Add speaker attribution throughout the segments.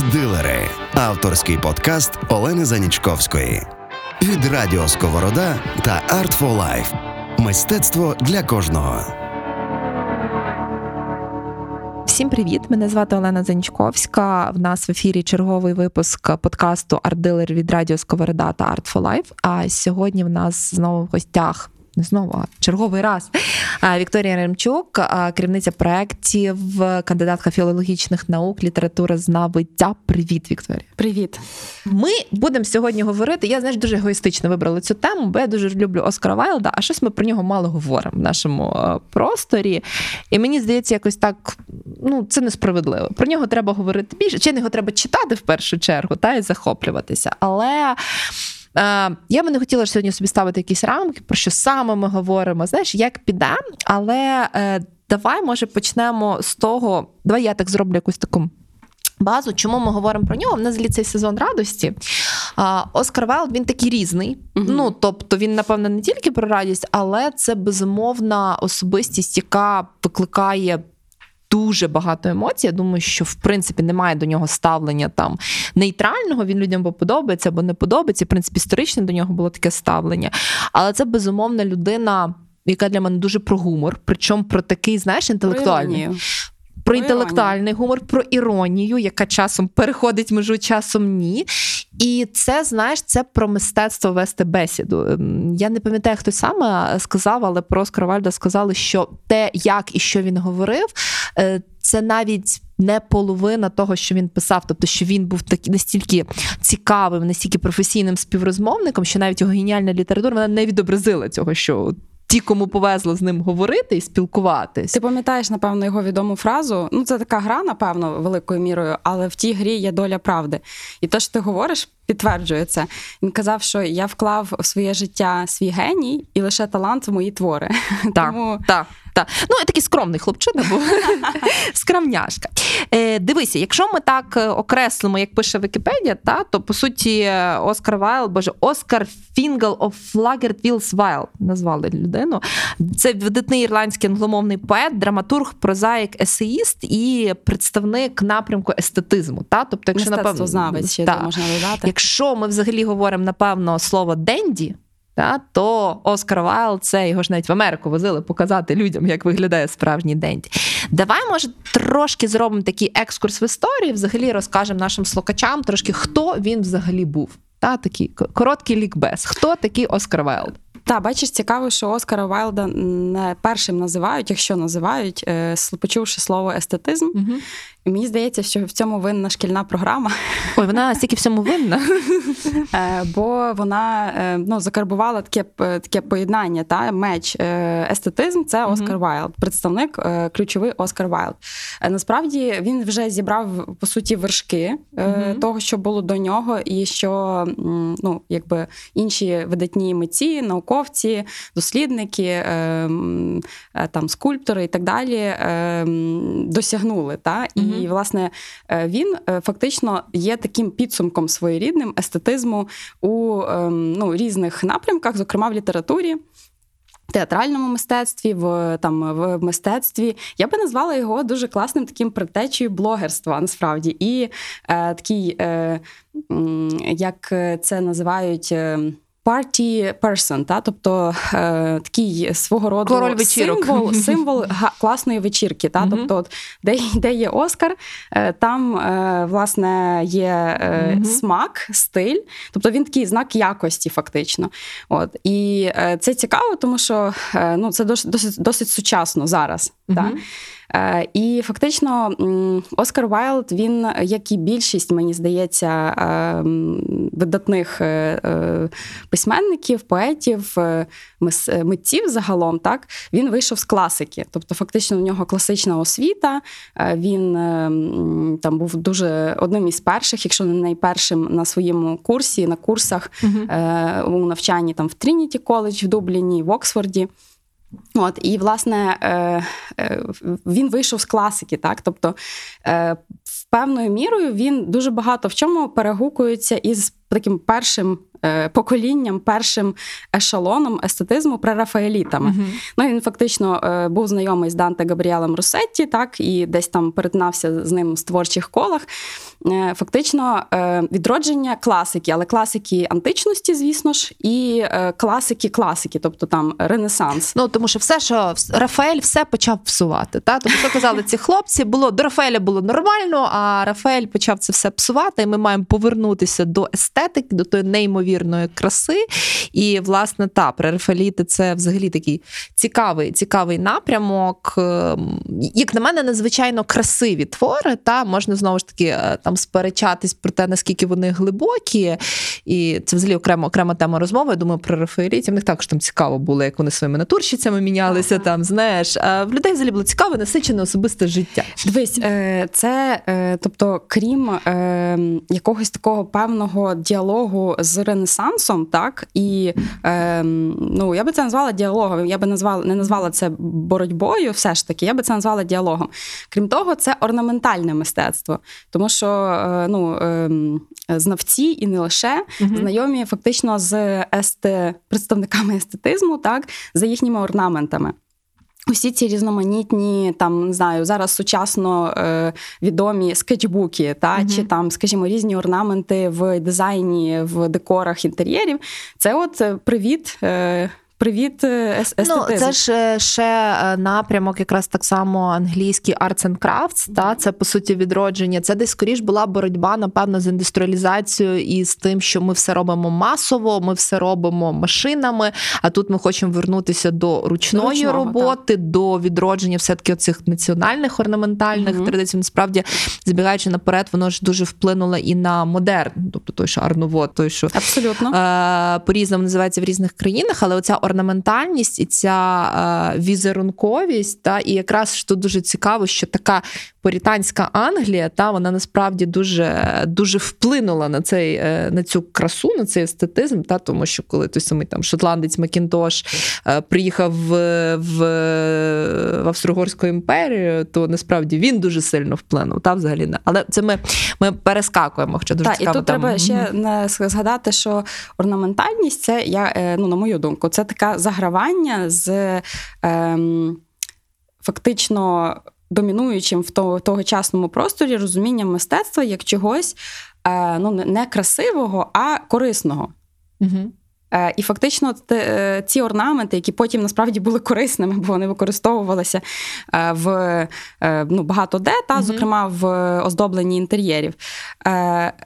Speaker 1: Арт-дилери авторський подкаст Олени Занічковської від Радіо Сковорода та Art for Life. Мистецтво для кожного.
Speaker 2: Всім привіт! Мене звати Олена Занічковська. В нас в ефірі черговий випуск подкасту Арт-дилер від Радіо Сковорода та Art for Life. А сьогодні в нас знову в гостях знову, а черговий раз. Вікторія Ремчук, керівниця проєктів, кандидатка філологічних наук, література знавиття. Привіт, Вікторія.
Speaker 3: Привіт.
Speaker 2: Ми будемо сьогодні говорити. Я знаєш, дуже егоїстично вибрала цю тему, бо я дуже люблю Оскара Вайлда, а щось ми про нього мало говоримо в нашому просторі. І мені здається, якось так ну, це несправедливо. Про нього треба говорити більше. Чи його треба читати в першу чергу та і захоплюватися. Але. Е, я би не хотіла сьогодні собі ставити якісь рамки, про що саме ми говоримо. Знаєш, як піде, але е, давай, може, почнемо з того. Давай я так зроблю якусь таку. Базу, чому ми говоримо про нього? В нас цей сезон радості. А, Оскар Вайлд, він такий різний. uh Ну, тобто він, напевно, не тільки про радість, але це безумовна особистість, яка викликає дуже багато емоцій. Я думаю, що в принципі немає до нього ставлення там нейтрального. Він людям або подобається або не подобається. В принципі, історично до нього було таке ставлення. Але це безумовна людина. Яка для мене дуже про гумор, причому про такий, знаєш, інтелектуальний. Про, про інтелектуальний гумор, про іронію, яка часом переходить межу, часом ні. І це, знаєш, це про мистецтво вести бесіду. Ем, я не пам'ятаю, хто саме сказав, але про Скаравальда сказали, що те, як і що він говорив, е, це навіть не половина того, що він писав, тобто, що він був такі настільки цікавим, настільки професійним співрозмовником, що навіть його геніальна література вона не відобразила цього, що ті, кому повезло з ним говорити і спілкуватись.
Speaker 3: Ти пам'ятаєш, напевно, його відому фразу. Ну, це така гра, напевно, великою мірою, але в тій грі є доля правди. І те, що ти говориш, підтверджує це. Він казав, що я вклав в своє життя свій геній і лише талант в мої твори.
Speaker 2: Так, Тому... так. Так. Ну, я такий скромний хлопчина, був скромняшка. Е, Дивися, якщо ми так е, окреслимо, як пише Вікіпедія, та, то по суті Оскар Вайлд, боже, Оскар Фінгал О'Флаерті Вайлд назвали людину. Це видатний ірландський англомовний поет, драматург, прозаїк, есеїст і представник напрямку естетизму. Та? Тобто,
Speaker 3: якщо напевно, знавець, та, можна додати.
Speaker 2: Якщо ми взагалі говоримо, напевно, слово денді. Та, то Оскар Вайлд, це його ж навіть в Америку возили показати людям, як виглядає справжній денді. Давай, може, трошки зробимо такий екскурс в історії, взагалі розкажемо нашим слухачам трошки, хто він взагалі був. Та, такий короткий лікбез. Хто такий Оскар Вайлд?
Speaker 3: Так, бачиш, цікаво, що Оскара Вайлда не першим називають, якщо називають, е, почувши слово естетизм. Угу. І мені здається, що в цьому винна шкільна програма.
Speaker 2: Ой, вона стільки всьому винна.
Speaker 3: Е, бо вона е, ну, закарбувала таке таке поєднання, та меч естетизм це Оскар Вайлд, представник ключовий Оскар Вайлд. Насправді він вже зібрав по суті вершки того, що було до нього, і що ну, якби інші видатні митці, науковці, дослідники, там скульптори і так далі досягнули. Та? І і, власне, е, він е, фактично є таким підсумком своєрідним естетизму у ну, різних напрямках, зокрема в літературі. Театральному мистецтві, в там в мистецтві я би назвала його дуже класним таким предтечею блогерства, насправді, і е, такий, е, як це називають. Е, party person, та тобто е, такий свого роду
Speaker 2: Король
Speaker 3: символ символ класної вечірки. Та? Mm-hmm. Тобто, от, де де є Оскар, е, там е, власне є е, mm-hmm. смак, стиль, тобто він такий знак якості, фактично. От І е, це цікаво, тому що е, ну, це досить досить, досить сучасно зараз. Mm-hmm. Та? Е, і фактично Оскар Вайлд, він, як і більшість, мені здається, е, видатних е, письменників, поетів, митців загалом, так він вийшов з класики. Тобто, фактично, у нього класична освіта. Він там був дуже одним із перших, якщо не найпершим на своєму курсі, на курсах uh у навчанні там в Трініті коледж в Дубліні, в Оксфорді. От, І, власне, е, е, він вийшов з класики, так? Тобто, е, певною мірою він дуже багато в чому перегукується із таким першим поколінням, першим ешелоном естетизму прерафаелітами.
Speaker 2: Мгм.
Speaker 3: Ну він фактично е, був знайомий з Данте Габріелем Росетті, так і десь там перетинався з ним в творчих колах. Е, Фактично е, відродження класики, але класики античності, звісно ж, і е, класики класики, тобто там Ренесанс.
Speaker 2: Ну тому що все, що Рафаель все почав псувати. Та? Тому що казали ці хлопці, було до Рафаеля було нормально, а Рафаель почав це все псувати. І ми маємо повернутися до естетики, до тої неймовірної краси. І, власне, та прерафаеліти це взагалі такий цікавий, цікавий напрямок. Ем, Як на мене, надзвичайно красиві твори. Та можна знову ж таки е, там сперечатись про те, наскільки вони глибокі. І це взагалі окрема окрема тема розмови. Я думаю, про рафаелітів. В них також там цікаво було, як вони своїми натурщицями мінялися.
Speaker 3: Ага.
Speaker 2: Там знаєш, а в людей взагалі було цікаве, насичене особисте життя.
Speaker 3: Дивись, е, це, е, тобто, крім е, якогось такого певного діалогу з Ренесансом, так і е, ну я би це назвала діалогом. Я би назвала не назвала це боротьбою, все ж таки, я би це назвала діалогом. Крім того, це орнаментальне мистецтво, тому що е, ну, е, знавці і не лише знайомі фактично з ест... представниками естетизму, так, за їхніми орнаментами. Усі ці різноманітні, там не знаю, зараз сучасно е, відомі скетчбуки, та
Speaker 2: Мгм.
Speaker 3: чи там, скажімо, різні орнаменти в дизайні, в декорах інтер'єрів. Це от е, привіт. Е, Привіт, е, естетизм.
Speaker 2: Ну, це ж е, ще е, напрямок, якраз так само англійський arts and crafts, та це по суті відродження. Це десь скоріш була боротьба, напевно, з індустріалізацією і з тим, що ми все робимо масово, ми все робимо машинами. А тут ми хочемо вернутися до ручної
Speaker 3: До ручного,
Speaker 2: роботи, до відродження все-таки оцих національних орнаментальних
Speaker 3: Мгм.
Speaker 2: традицій. Насправді, забігаючи наперед, воно ж дуже вплинуло і на модерн, тобто той, що арнуво, той, що
Speaker 3: Абсолютно.
Speaker 2: е, по-різному називається в різних країнах, але оця орнаментальність і ця е, візерунковість, та і якраз що дуже цікаво, що така порітанська Англія, та вона насправді дуже, дуже вплинула на цей е, на цю красу, на цей естетизм. Та тому, що коли той самий там шотландець Макінтош е, приїхав в, в, в Австро-Угорську імперію, то насправді він дуже сильно вплинув. Та взагалі не. Але це ми, ми перескакуємо, хоча дуже
Speaker 3: Так, і тут
Speaker 2: там.
Speaker 3: треба ще згадати, що орнаментальність це я, е, ну, на мою думку, це таке загравання з ем, фактично домінуючим в то- тогочасному просторі розумінням мистецтва як чогось е, ну, не- красивого, а корисного.
Speaker 2: Мгм.
Speaker 3: Е, І фактично е, ці орнаменти, які потім насправді були корисними, бо вони використовувалися е, в ну, багато де, та,
Speaker 2: Мгм.
Speaker 3: зокрема в оздобленні інтер'єрів.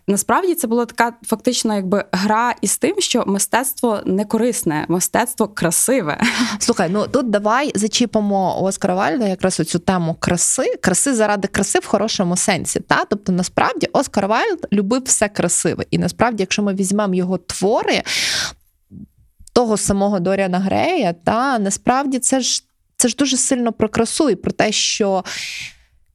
Speaker 3: Насправді це була така фактично якби гра із тим, що мистецтво не корисне, мистецтво красиве.
Speaker 2: Слухай, ну тут давай зачіпимо Оскара Вальда якраз оцю тему краси, краси заради краси в хорошому сенсі. Та? Тобто, насправді, Оскар Вальд любив все красиве. І насправді, якщо ми візьмемо його твори того самого Доріана Грея, та насправді це ж це ж дуже сильно про красу і про те, що.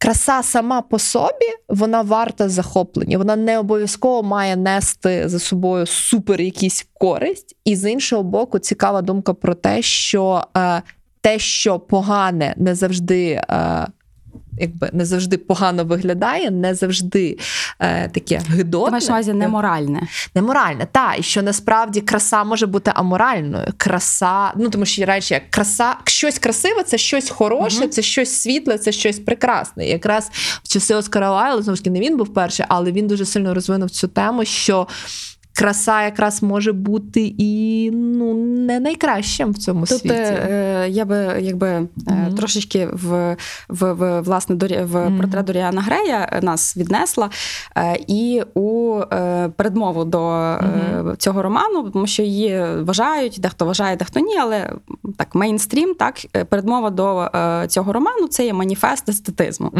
Speaker 2: Краса сама по собі вона варта захоплення. Вона не обов'язково має нести за собою супер якісь користь. І з іншого боку, цікава думка про те, що е, те, що погане, не завжди. Е, Якби не завжди погано виглядає, не завжди е, таке
Speaker 3: Ти
Speaker 2: гидотне.
Speaker 3: маєш на увазі неморальне.
Speaker 2: Неморальне, та і що насправді краса може бути аморальною. Краса, ну тому що раніше як краса, щось красиве, це щось хороше,
Speaker 3: Мгм.
Speaker 2: це щось світле, це щось прекрасне. І якраз в часи Оскара Вайла, знову ж таки, не він був перший, але він дуже сильно розвинув цю тему, що. Краса якраз може бути і ну не найкращим в цьому
Speaker 3: Тут
Speaker 2: світі.
Speaker 3: е, я би якби е,
Speaker 2: Мгм.
Speaker 3: трошечки в, в, в власне в
Speaker 2: Мгм.
Speaker 3: портрет Доріана Грея нас віднесла е, і у е, передмову до е,
Speaker 2: Мгм.
Speaker 3: цього роману, тому що її вважають, дехто вважає, дехто ні, але так мейнстрім, так е, передмова до е, цього роману це є маніфест естетизму.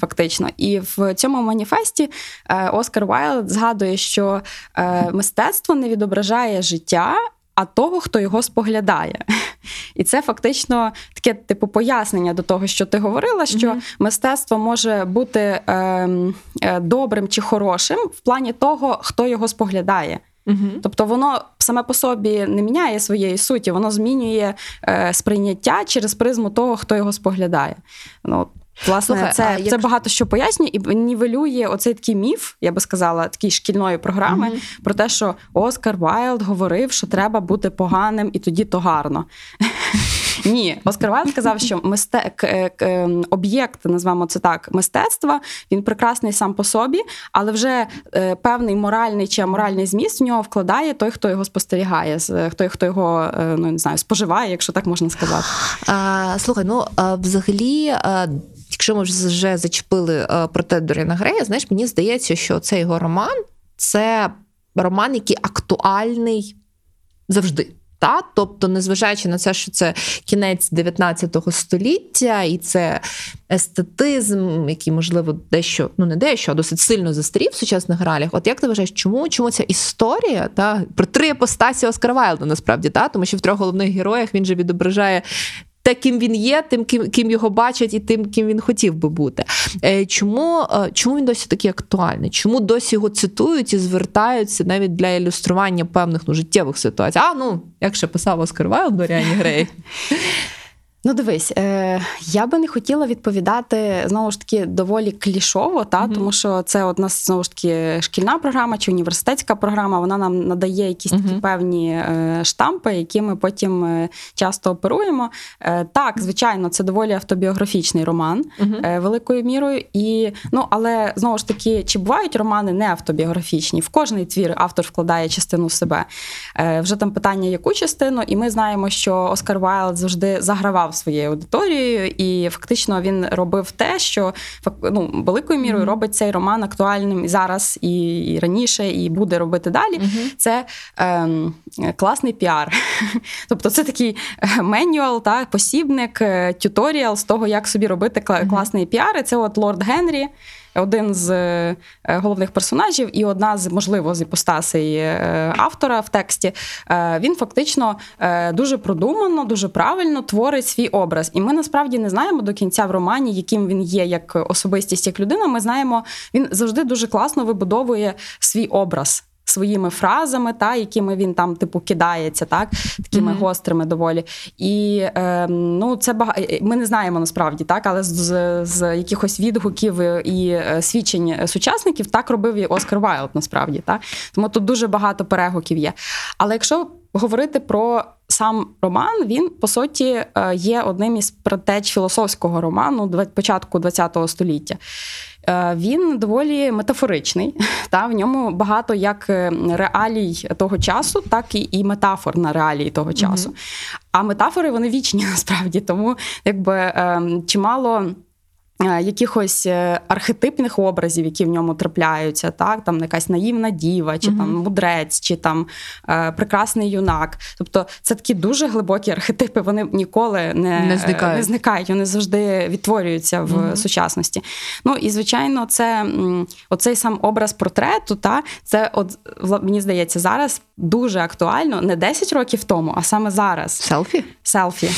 Speaker 3: Фактично, і в цьому маніфесті е, Оскар Вайлд згадує, що е, мистецтво не відображає життя, а того, хто його споглядає. І це фактично таке типу пояснення до того, що ти говорила, що
Speaker 2: Мгм.
Speaker 3: мистецтво може бути ем, е, добрим чи хорошим в плані того, хто його споглядає.
Speaker 2: Угу.
Speaker 3: Тобто воно саме по собі не міняє своєї суті, воно змінює е, сприйняття через призму того, хто його споглядає. Ну, Власне,
Speaker 2: Слухай,
Speaker 3: це,
Speaker 2: а
Speaker 3: це багато що пояснює і нівелює оцей такий міф, я би сказала, такий шкільної програми
Speaker 2: Мгм.
Speaker 3: про те, що Оскар Вайлд говорив, що треба бути поганим, і тоді то гарно. Ні, Оскар Вайлд сказав, що мисте... к- к- ем, об'єкт, назвемо це так, мистецтва, він прекрасний сам по собі, але вже е, певний моральний чи аморальний зміст в нього вкладає той, хто його спостерігає, з- той, хто його е, ну не знаю, споживає, якщо так можна сказати.
Speaker 2: А, слухай, ну а, взагалі, а, якщо ми вже зачепили про те Доріна Грея, знаєш, мені здається, що цей його роман це роман, який актуальний завжди. Та? Тобто, незважаючи на це, що це кінець 19 століття, і це естетизм, який, можливо, дещо, ну не дещо, а досить сильно застарів в сучасних реаліях. От як ти вважаєш, чому, чому ця історія та, про три іпостасі Оскара Вайлда, насправді, та? тому що в трьох головних героях він же відображає те, ким він є, тим, ким, ким його бачать, і тим, ким він хотів би бути. Е, Чому, е, чому він досі такий актуальний? Чому досі його цитують і звертаються навіть для ілюстрування певних ну, життєвих ситуацій? А ну, як ще писав Оскар Вайлд Доріана Грея.
Speaker 3: Ну, дивись, е, я би не хотіла відповідати знову ж таки доволі клішово, та
Speaker 2: Мгм.
Speaker 3: тому що це от нас знову ж таки шкільна програма чи університетська програма. Вона нам надає якісь такі певні е, штампи, які ми потім е, часто оперуємо. Е, так, звичайно, це доволі автобіографічний роман е, великою мірою. І ну, але знову ж таки, чи бувають романи не автобіографічні? В кожний твір автор вкладає частину себе. Е, Вже там питання, яку частину, і ми знаємо, що Оскар Вайлд завжди загравав своєю аудиторією, і фактично він робив те, що ну, великою мірою робить цей роман актуальним і зараз, і, раніше, і буде робити далі. Це ем, класний піар. Тобто, це такий е, manual, та, посібник, е, tutorial з того, як собі робити класний піар. І це от Лорд Генрі. Один з е, головних персонажів, і одна з можливо з іпостасей е, автора в тексті. Е, Він фактично е, дуже продумано, дуже правильно творить свій образ. І ми насправді не знаємо до кінця в романі, яким він є як особистість, як людина. Ми знаємо, він завжди дуже класно вибудовує свій образ. Своїми фразами, та якими він там типу кидається, так такими
Speaker 2: Мгм.
Speaker 3: гострими доволі. І е, ну це бага... ми не знаємо насправді, так, але з, з, з якихось відгуків і е, свідчень сучасників так робив і Оскар Вайлд, насправді. Так? Тому тут дуже багато перегуків є. Але якщо говорити про сам роман, він по суті е, є одним із предтеч філософського роману початку ХХ століття. Е, Він доволі метафоричний, та в ньому багато як е, реалій того часу, так і, і метафор на реалії того часу. А метафори вони вічні насправді, тому якби ем, чимало. Е, Якихось е, архетипних образів, які в ньому трапляються, так там якась наївна діва, чи
Speaker 2: Мгм.
Speaker 3: там мудрець, чи там е, прекрасний юнак. Тобто це такі дуже глибокі архетипи. Вони ніколи не,
Speaker 2: Не зникають.
Speaker 3: е, не зникають, вони завжди відтворюються в
Speaker 2: Мгм.
Speaker 3: сучасності. Ну і звичайно, це оцей сам образ портрету, та це от мені здається зараз дуже актуально не 10 років тому, а саме зараз.
Speaker 2: Селфі?
Speaker 3: Селфі.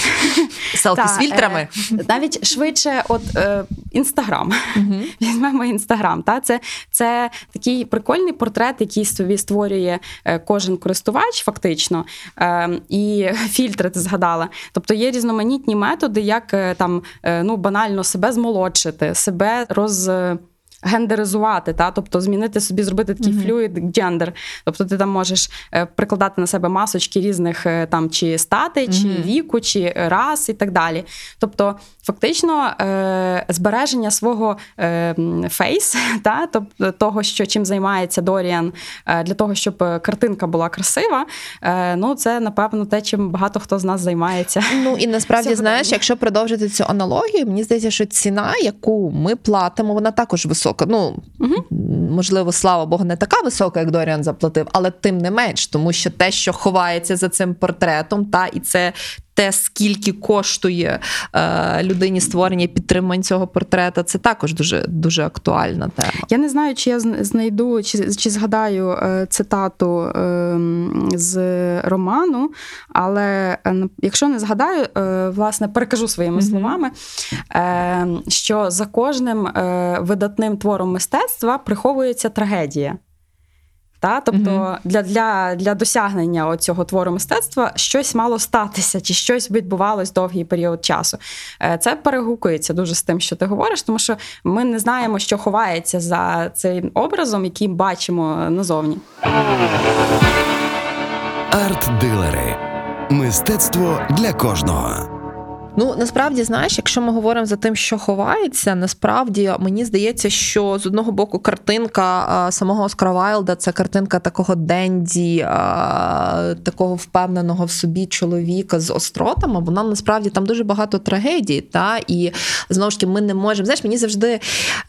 Speaker 2: Селфі з фільтрами.
Speaker 3: навіть швидше, от інстаграм.
Speaker 2: Мгм.
Speaker 3: Візьмемо інстаграм. Та це, це такий прикольний портрет, який собі створює е, кожен користувач, фактично. Е, і фільтри ти згадала. Тобто є різноманітні методи, як е, там е, ну банально себе змолодшити, себе роз. Гендеризувати, та тобто змінити собі, зробити такий
Speaker 2: Мгм.
Speaker 3: флюїд гендер. Тобто ти там можеш прикладати на себе масочки різних там чи статей, чи віку, чи рас і так далі. Тобто, фактично, е, збереження свого е, face, та, тобто того, що чим займається Доріан, е, для того, щоб е, картинка була красива, е, ну це напевно те, чим багато хто з нас займається.
Speaker 2: Ну і насправді,
Speaker 3: Сьогодні.
Speaker 2: знаєш, якщо продовжити цю аналогію, мені здається, що ціна, яку ми платимо, вона також висока. Ну
Speaker 3: Мгм.
Speaker 2: можливо, слава Богу, не така висока, як Доріан заплатив, але тим не менш, тому що те, що ховається за цим портретом, та і це. Те, скільки коштує е, людині створення і підтримання цього портрета, це також дуже дуже актуальна тема.
Speaker 3: Я не знаю, чи я зн- знайду, чи, чи згадаю е, цитату е, з роману, але е, якщо не згадаю, е, власне, перекажу своїми
Speaker 2: Мгм.
Speaker 3: словами, е, що за кожним е, видатним твором мистецтва приховується трагедія. Та? Тобто
Speaker 2: Мгм.
Speaker 3: для, для, для досягнення цього твору мистецтва щось мало статися, чи щось відбувалось довгий період часу. Е, Це перегукується дуже з тим, що ти говориш, тому що ми не знаємо, що ховається за цим образом, який бачимо назовні.
Speaker 1: Арт-дилери. Мистецтво для кожного.
Speaker 2: Ну насправді, знаєш, якщо ми говоримо за тим, що ховається, насправді мені здається, що з одного боку картинка а, самого Оскара Вайлда це картинка такого денді, а, такого впевненого в собі чоловіка з остротами. Вона насправді там дуже багато трагедій. Та і знову ж таки, ми не можемо. Знаєш, мені завжди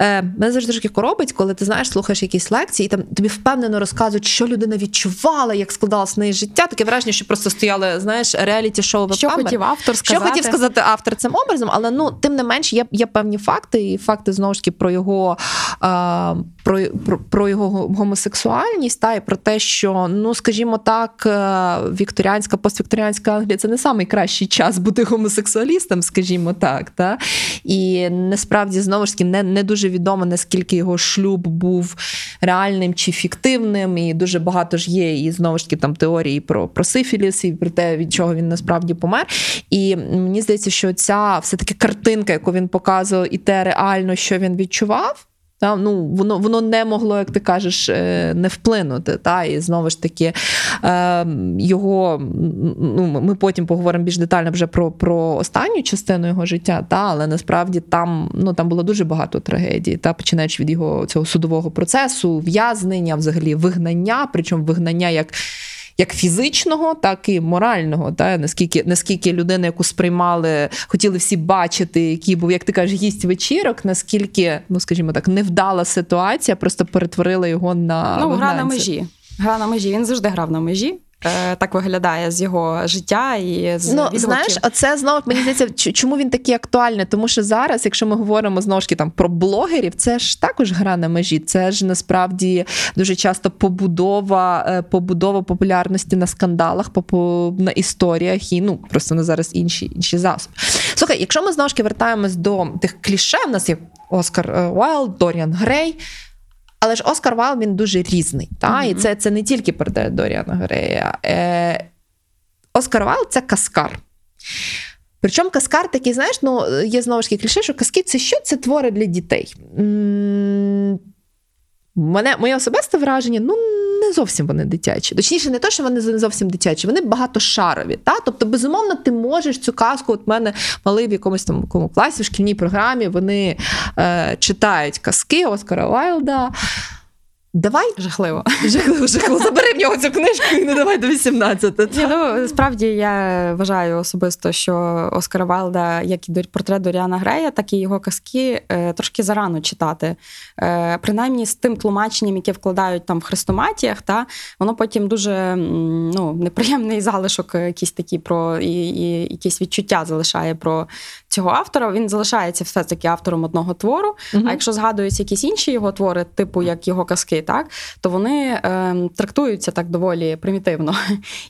Speaker 2: е, мене завжди трошки коробить, коли ти знаєш, слухаєш якісь лекції, і там тобі впевнено розказують, що людина відчувала, як складалось неї життя. Таке враження, що просто стояли, знаєш, реаліті шоу
Speaker 3: Що хотів автор сказати?
Speaker 2: що хотів сказати автор цим образом, але ну тим не менш є, є певні факти, і факти знову ж таки про його а, про, про, про його гомосексуальність, та і про те, що ну скажімо так, е, вікторіанська, поствікторіанська Англія це не найкращий час бути гомосексуалістом, скажімо так. Та? І насправді знову ж таки не, не дуже відомо, наскільки його шлюб був реальним чи фіктивним, і дуже багато ж є і знову ж таки там теорії про, про сифіліс і про те, від чого він насправді помер. І мені здається, що ця все-таки картинка, яку він показував, і те реально, що він відчував. Та, ну, Воно воно не могло, як ти кажеш, е, не вплинути. Та, І знову ж таки, е, його ну, ми потім поговоримо більш детально вже про про останню частину його життя, та, але насправді там ну, там було дуже багато трагедій, та, починаючи від його цього судового процесу, в'язнення, взагалі вигнання, причому вигнання як як фізичного, так і морального. Та наскільки наскільки людина, яку сприймали, хотіли всі бачити, який був, як ти кажеш, гість вечірок, наскільки, ну скажімо так, невдала ситуація, просто перетворила його на
Speaker 3: ну, гра на межі. Гра на межі. Він завжди грав на межі. Е, Так виглядає з його життя і з
Speaker 2: ну знаєш, оце знову мені здається, чому він такий актуальний? Тому що зараз, якщо ми говоримо знову ж таки там про блогерів, це ж також гра на межі. Це ж насправді дуже часто побудова, е, побудова популярності на скандалах, на історіях і ну просто на зараз інші інші засоби. Слухай, якщо ми знову ж таки вертаємось до тих кліше, в нас є Оскар е, Уайлд, Доріан Грей. Але ж Оскар Вайлд він дуже різний. Та? І це, це не тільки портрет Доріана Грея. Е, Оскар Вайлд це казкар. Причому казкар такий, знаєш, ну, є знову ж таки кліше, що казки це що? Це твори для дітей. М, Мене, моє особисте враження, ну не зовсім вони дитячі. Точніше, не то, що вони не зовсім дитячі, вони багатошарові. Та? Тобто, безумовно, ти можеш цю казку. От мене малий в якомусь там якому класі, в шкільній програмі, вони е, читають казки Оскара Вайлда. Давай
Speaker 3: Жахливо.
Speaker 2: жахливо, жахливо, забери в нього цю книжку і не давай до 18.
Speaker 3: Ні, ну справді я вважаю особисто, що Оскара Вайлда, як і портрет Доріана Грея, так і його казки е, трошки зарано читати. Е, принаймні з тим тлумаченням, яке вкладають там в хрестоматіях, та воно потім дуже ну, неприємний залишок, е, якісь такі про і, і якісь відчуття залишає про цього автора. Він залишається все таки автором одного твору.
Speaker 2: Мгм.
Speaker 3: А якщо згадуються якісь інші його твори, типу як його казки, так то вони е, трактуються так доволі примітивно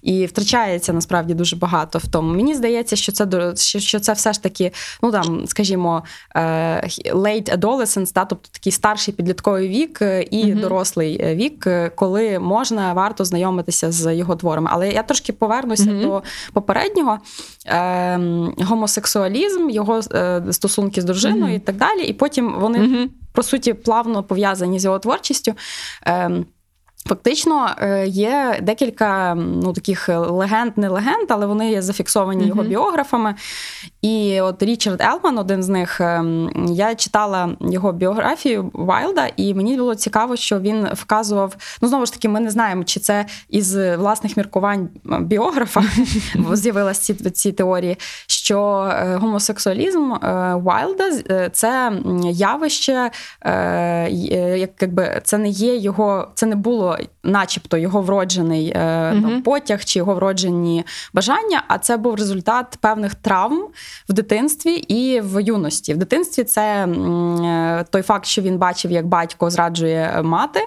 Speaker 3: і втрачається насправді дуже багато в тому. Мені здається, що це що, що це все ж таки, ну там, скажімо, е, late adolescence, та, тобто такий старший підлітковий вік е, і
Speaker 2: Мгм.
Speaker 3: дорослий е, вік, коли можна варто знайомитися з його творами. Але я трошки повернуся
Speaker 2: Мгм.
Speaker 3: до попереднього е, гомосексуалізм, його е, стосунки з дружиною
Speaker 2: Мгм.
Speaker 3: і так далі. І потім вони. По суті плавно пов'язані з його творчістю. Ем, Фактично е, є декілька ну, таких легенд, не легенд, але вони є зафіксовані його біографами. І от Річард Елман, один з них, ем, я читала його біографію Вайлда, і мені було цікаво, що він вказував. Ну, знову ж таки, ми не знаємо, чи це із власних міркувань біографа з'явилися ці, ці теорії, що е, гомосексуалізм е, Вайлда е, це явище, е, е, якби це не є його, це не було, начебто, його вроджений е,
Speaker 2: Мгм.
Speaker 3: там, потяг чи його вроджені бажання, а це був результат певних травм в дитинстві і в юності. В дитинстві це е, той факт, що він бачив, як батько зраджує мати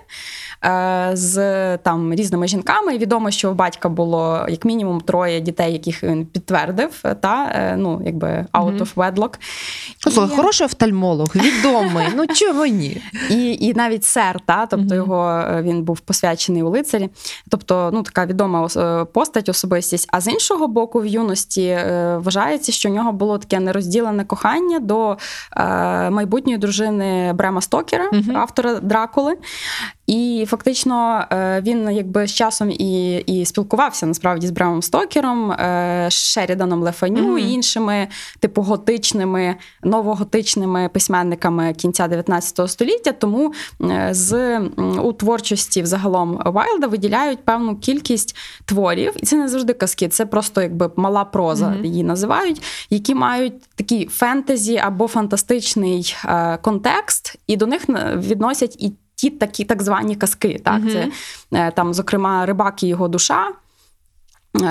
Speaker 3: е, з там різними жінками. І відомо, що у батька було як мінімум троє дітей, яких він підтвердив, та е, ну, якби out of wedlock.
Speaker 2: Ну, слухай,
Speaker 3: І-
Speaker 2: хороший офтальмолог, відомий. Ну чого ні?
Speaker 3: і, і навіть сер, та, тобто його е, він був посвячений у лицарі. Тобто, ну така відома е, постать, особистість. А з іншого боку, в юності е, вважається, що в нього було таке нерозділене кохання до е, майбутньої дружини Брема Стокера, автора Дракули. І фактично е, він якби з часом і, і спілкувався насправді з Бремом Стокером, е, Шеріданом Лефаню
Speaker 2: Мгм.
Speaker 3: і іншими, типу, готичними, новоготичними письменниками кінця 19 століття. Тому е, з у творчості взагалом Вайлда виділяють певну кількість творів, і це не завжди казки, це просто якби мала проза,
Speaker 2: Мгм.
Speaker 3: її називають, які мають такий фентезі або фантастичний контекст, і до них відносять і. Ті такі так звані казки, так
Speaker 2: Мгм.
Speaker 3: це е, там, зокрема, рибак і його душа,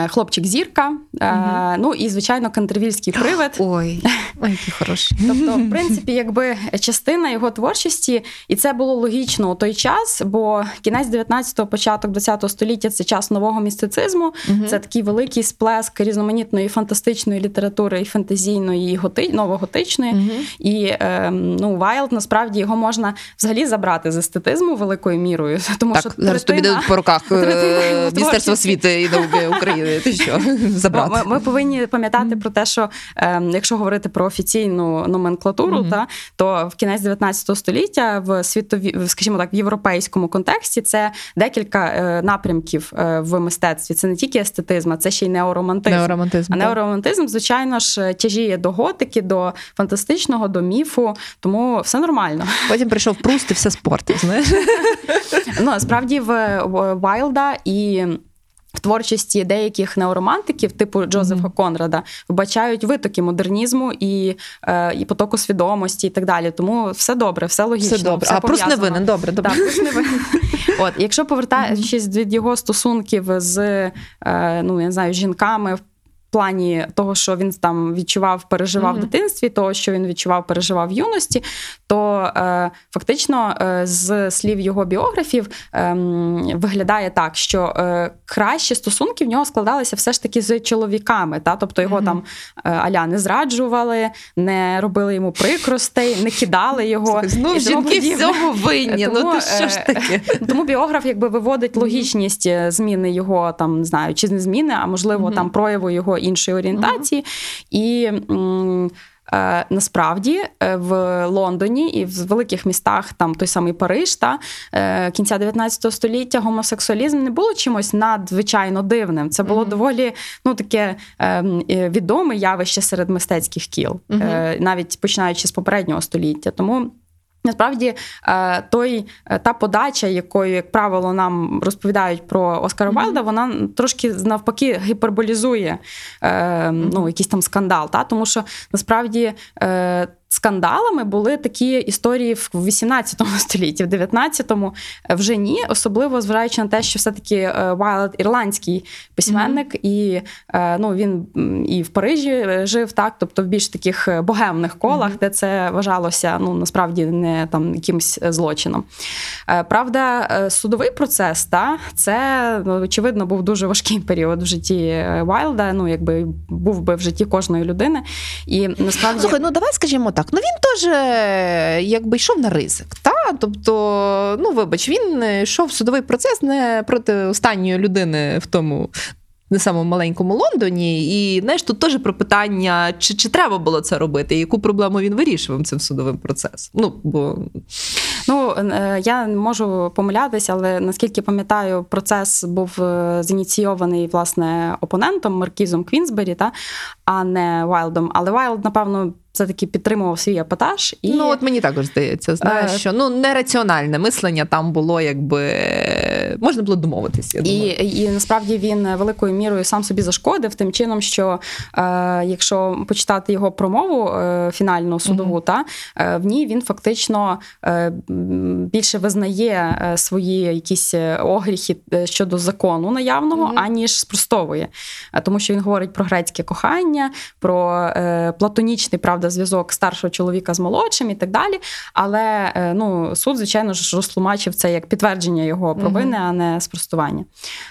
Speaker 3: хлопчик зірка, е,
Speaker 2: Мгм.
Speaker 3: ну і звичайно кантервільський привид.
Speaker 2: Ой, ой, який хороший.
Speaker 3: Тобто, в принципі, якби частина його творчості, і це було логічно у той час, бо кінець 19-го, початок 20-го століття це час нового містицизму.
Speaker 2: Мгм.
Speaker 3: Це такий великий сплеск різноманітної фантастичної літератури, і фантазійної, і готи... новоготичної.
Speaker 2: Мгм.
Speaker 3: І ем, ну, Вайлд насправді його можна взагалі забрати з естетизму великою мірою, тому
Speaker 2: Так,
Speaker 3: що
Speaker 2: зараз тобі дадуть по руках е, Міністерство освіти і науки України. Ти що? Забрати.
Speaker 3: Ми, ми повинні пам'ятати про те, що ем, якщо говорити про офіційну номенклатуру,
Speaker 2: Мгм.
Speaker 3: та то в кінець 19 століття в світові, скажімо так, в європейському контексті це декілька е, напрямків е, в мистецтві. Це не тільки естетизм, а це ще й неоромантизм.
Speaker 2: Неоромантизм.
Speaker 3: А
Speaker 2: так.
Speaker 3: неоромантизм, звичайно ж, тяжіє до готики, до фантастичного, до міфу, тому все нормально.
Speaker 2: Потім прийшов Пруст і все спортив, знаєш.
Speaker 3: Ну, справді в Вайлда і. В творчості деяких неоромантиків, типу Джозефа
Speaker 2: Мгм.
Speaker 3: Конрада, вбачають витоки модернізму і, е, і потоку свідомості, і так далі. Тому все добре, все логічно.
Speaker 2: Все добре. А Пруст не винен. Добре, добре.
Speaker 3: Так, не винен. От, якщо повертаючись від його стосунків з е, ну, я не знаю, жінками в плані того, що він там відчував, переживав
Speaker 2: Мгм.
Speaker 3: в дитинстві, того, що він відчував, переживав в юності, то е, фактично е, з слів його біографів е, виглядає так, що е, кращі стосунки в нього складалися все ж таки з чоловіками. Та? Тобто його
Speaker 2: Мгм.
Speaker 3: там е, аля не зраджували, не робили йому прикростей, не кидали його.
Speaker 2: Знов
Speaker 3: і
Speaker 2: жінки всьому винні. Ну то що ж
Speaker 3: е,
Speaker 2: таке?
Speaker 3: Тому біограф якби виводить логічність зміни його там не знаю, чи не зміни, а можливо там прояву його іншої орієнтації. І м, е, насправді е, в Лондоні і в великих містах, там той самий Париж, та е, кінця 19 століття гомосексуалізм не було чимось надзвичайно дивним. Це було
Speaker 2: Мгм.
Speaker 3: доволі ну таке е, відоме явище серед мистецьких кіл, е, навіть починаючи з попереднього століття. Тому. Насправді, е, той е, та подача, якою, як правило, нам розповідають про Оскара. Вайлда, вона трошки навпаки гіперболізує е, ну, якийсь там скандал. Та? Тому що насправді скандалами були такі історії в 18 столітті, в 19-му вже ні, особливо зважаючи на те, що все-таки е, Вайлд ірландський письменник, і е, ну, він і в Парижі е, жив, так, тобто в більш таких богемних колах,
Speaker 2: Мгм.
Speaker 3: де це вважалося ну, насправді не там якимось злочином. Правда, судовий процес, та, це ну, очевидно був дуже важкий період в житті Вайлда, ну якби був би в житті кожної людини. І насправді
Speaker 2: Слухай, ну давай скажімо так. Ну він теж е, якби йшов на ризик. Та? Тобто, ну вибач, він йшов в судовий процес не проти останньої людини в тому. Не самому маленькому Лондоні, і знаєш, тут теж про питання, чи, чи треба було це робити, і яку проблему він вирішував цим судовим процесом. Ну, бо
Speaker 3: Ну, е, я можу помилятися, але наскільки пам'ятаю, процес був е, зініційований власне опонентом Маркізом Квінсбері, та, а не Вайлдом. Але Вайлд, напевно, все-таки підтримував свій епатаж. І...
Speaker 2: ну от мені також здається, знаєш,
Speaker 3: Е,
Speaker 2: що ну нераціональне мислення там було, якби можна було домовитися. Я думаю.
Speaker 3: І, і насправді він великою мірою сам собі зашкодив тим чином, що е, якщо почитати його промову е, фінальну судову,
Speaker 2: Мгм.
Speaker 3: та е, в ній він фактично е, більше визнає е, свої якісь е, огріхи щодо закону наявного,
Speaker 2: Мгм.
Speaker 3: аніж спростовує. Тому що він говорить про грецьке кохання, про е, платонічний правда зв'язок старшого чоловіка з молодшим і так далі. Але е, ну, суд, звичайно ж, розтлумачив це як підтвердження його провини,
Speaker 2: угу.
Speaker 3: а не спростування.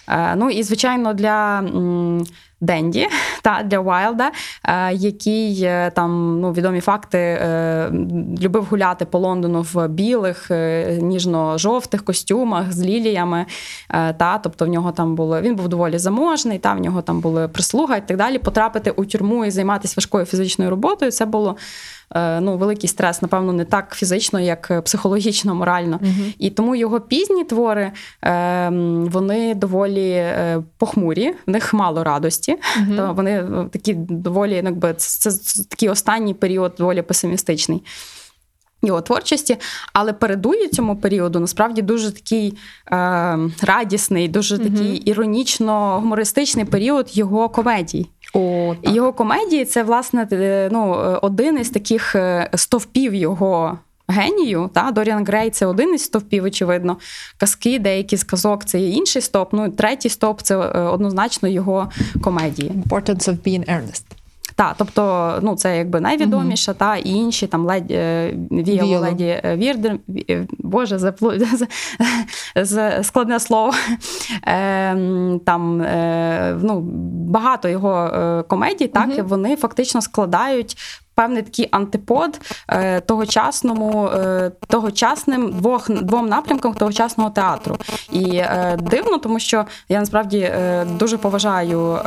Speaker 3: Е, Ну і звичайно, для Денді та для Вайлда, е, який е, там ну відомі факти е, любив гуляти по Лондону в білих, ніжно-жовтих костюмах з ліліями. Та, Тобто в нього там було він був доволі заможний, та в нього там були прислуга і так далі. Потрапити у тюрму і займатися важкою фізичною роботою. Це було ну, великий стрес, напевно, не так фізично, як психологічно, морально. uh І тому його пізні твори е, вони доволі е, похмурі, в них мало радості. uh То вони такі доволі, якби це, це такий останній період доволі песимістичний. Його творчості, але передує цьому періоду насправді дуже такий е, радісний, дуже такий іронічно-гумористичний період його комедій. О, так. Його комедії це, власне, е, ну, один із таких е, стовпів його. Генію, та Доріан Грей це один із стовпів, очевидно. Казки, деякі з казок це є інший стоп. Ну, третій стоп це е, однозначно його комедії.
Speaker 2: Importance of being earnest.
Speaker 3: Так, тобто, ну це якби найвідоміша, угу. та і інші там леді е, Віоло леді е, Вірдер, е, Боже, заплу... складне слово. Там ну, багато його комедій, так, угу. вони фактично складають певний такий антипод е, тогочасному, е, тогочасним двох двом напрямкам тогочасного театру. І е, дивно, тому що я насправді дуже поважаю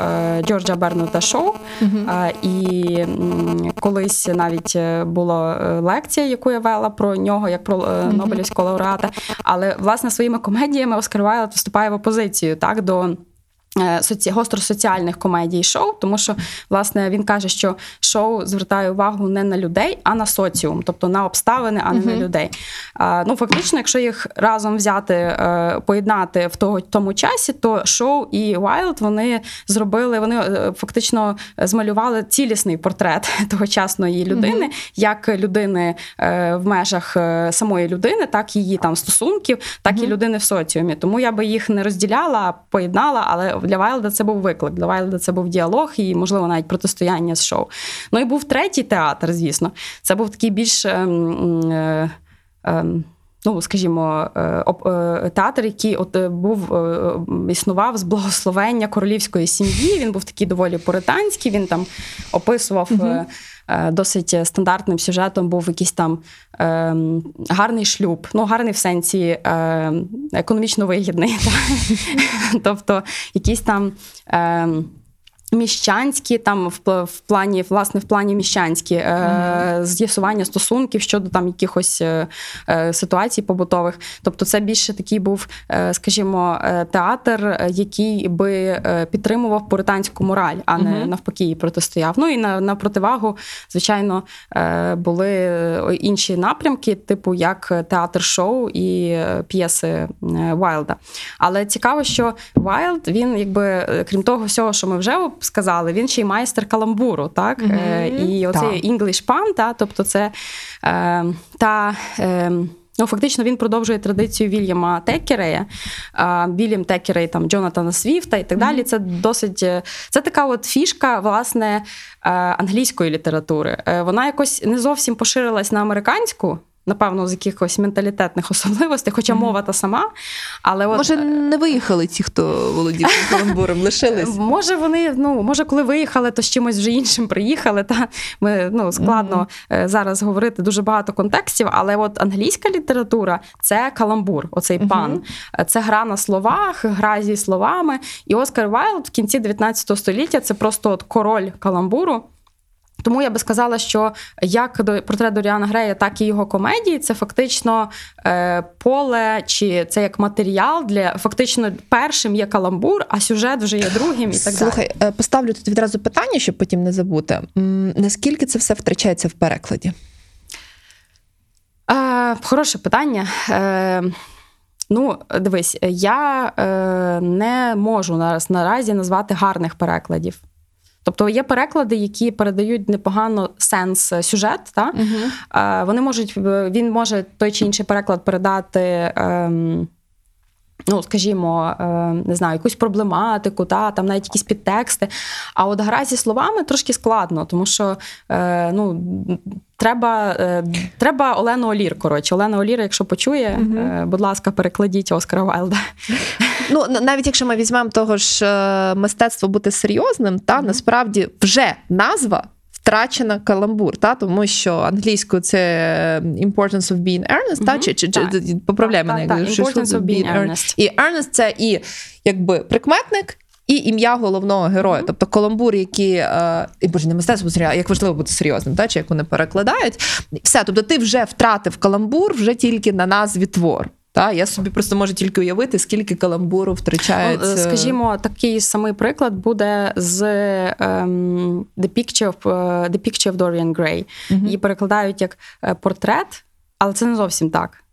Speaker 3: Джорджа Бернута Шоу. Uh-huh. І колись навіть була лекція, яку я вела про нього, як про uh-huh. Нобелівського лауреата. Але власне своїми комедіями Оскар Вайлд виступає в опозицію так до. Е, соці... гостросоціальних комедій шоу, тому що власне він каже, що шоу звертає увагу не на людей, а на соціум, тобто на обставини, а не uh-huh. на людей. А, Ну фактично, якщо їх разом взяти, е, поєднати в того тому часі, то шоу і Wild вони зробили, вони е, фактично змалювали цілісний портрет тогочасної людини, uh-huh. як людини в межах самої людини, так і її там стосунків, так uh-huh. і людини в соціумі. Тому я би їх не розділяла, поєднала, але для Вайлда це був виклик. Для Вайлда це був діалог і, можливо, навіть протистояння з шоу. Ну і був третій театр, звісно. Це був такий більш. Ем, е, е, Ну, скажімо, е, е, театр, який от був існував з благословення королівської сім'ї. Він був такий доволі пуританський. Він там описував uh досить стандартним сюжетом. Був якийсь там е, гарний шлюб, ну гарний в сенсі е, економічно вигідний. Тобто, якісь там. Е, Міщанські там в в плані, власне, в плані міщанські е, з'ясування стосунків щодо там якихось е, е, ситуацій побутових. Тобто, це більше такий був, е, скажімо, е, театр, який би е, підтримував пуританську мораль, а не uh навпаки її протистояв. Ну і на на противагу, звичайно, були інші напрямки, типу як театр шоу і п'єси Вайлда. Але цікаво, що Вайлд він, якби крім того всього, що ми вже сказали, він ще й майстер каламбуру, так? Mm-hmm. І оцей English Pan, та, тобто це е, та. Е, Ну, фактично він продовжує традицію Вільяма Текерея, Вільям Текерей, там Джонатана Свіфта і так далі. Це досить е, це така от фішка власне е, англійської літератури. Вона якось не зовсім поширилась на американську напевно, з якихось менталітетних особливостей, хоча мова та сама. Але от...
Speaker 2: Може, не виїхали ті, хто володів каламбуром, лишились?
Speaker 3: Може, вони, ну, може, коли виїхали, то з чимось вже іншим приїхали. Та ми ну, складно mm-hmm. зараз говорити дуже багато контекстів, але от англійська література це каламбур, оцей пан. Mm-hmm. Це гра на словах, гра зі словами. І Оскар Вайлд в кінці 19 століття це просто от король каламбуру. Тому я би сказала, що як до портрет Доріана Грея, так і його комедії це фактично е, поле, чи це як матеріал для фактично першим є каламбур, а сюжет вже є другим і так
Speaker 2: Слухай,
Speaker 3: далі.
Speaker 2: Слухай, поставлю тут відразу питання, щоб потім не забути. Наскільки це все втрачається в перекладі?
Speaker 3: Е, Хороше питання. Е, Ну, дивись, я е, не можу наразі, наразі назвати гарних перекладів. Тобто є переклади, які передають непогано сенс е, сюжет. Та? Угу. Вони можуть, Він може той чи інший переклад передати. Ем, Ну, скажімо, е, не знаю, якусь проблематику, та там навіть якісь підтексти. А от гра зі словами трошки складно, тому що ну, Треба е, треба Олену Олір. Коротше, Олена Олір, якщо почує, е, будь ласка, перекладіть Оскара Вайлда.
Speaker 2: Ну, навіть якщо ми візьмемо того ж е, мистецтво бути серйозним, та
Speaker 3: Мгм.
Speaker 2: насправді вже назва. Втрачена каламбур, та тому що англійською це е, importance of being earnest, та
Speaker 3: Мгм.
Speaker 2: чи, чи, чи
Speaker 3: Так.
Speaker 2: поправляй
Speaker 3: Так,
Speaker 2: мене,
Speaker 3: так, importance of being earnest.
Speaker 2: І earnest – це і якби прикметник. І ім'я головного героя, тобто каламбур, які е, і боже, не мистецтво серіал, як важливо бути серйозним, та чи як вони перекладають. Все, тобто ти вже втратив каламбур вже тільки на назві твор. Та я собі просто можу тільки уявити, скільки каламбуру втрачається.
Speaker 3: Ну, е, Скажімо, такий самий приклад буде з ем, The Picture of, е, The Picture of Dorian Gray.
Speaker 2: Мгм.
Speaker 3: Її перекладають як е, портрет, але це не зовсім так.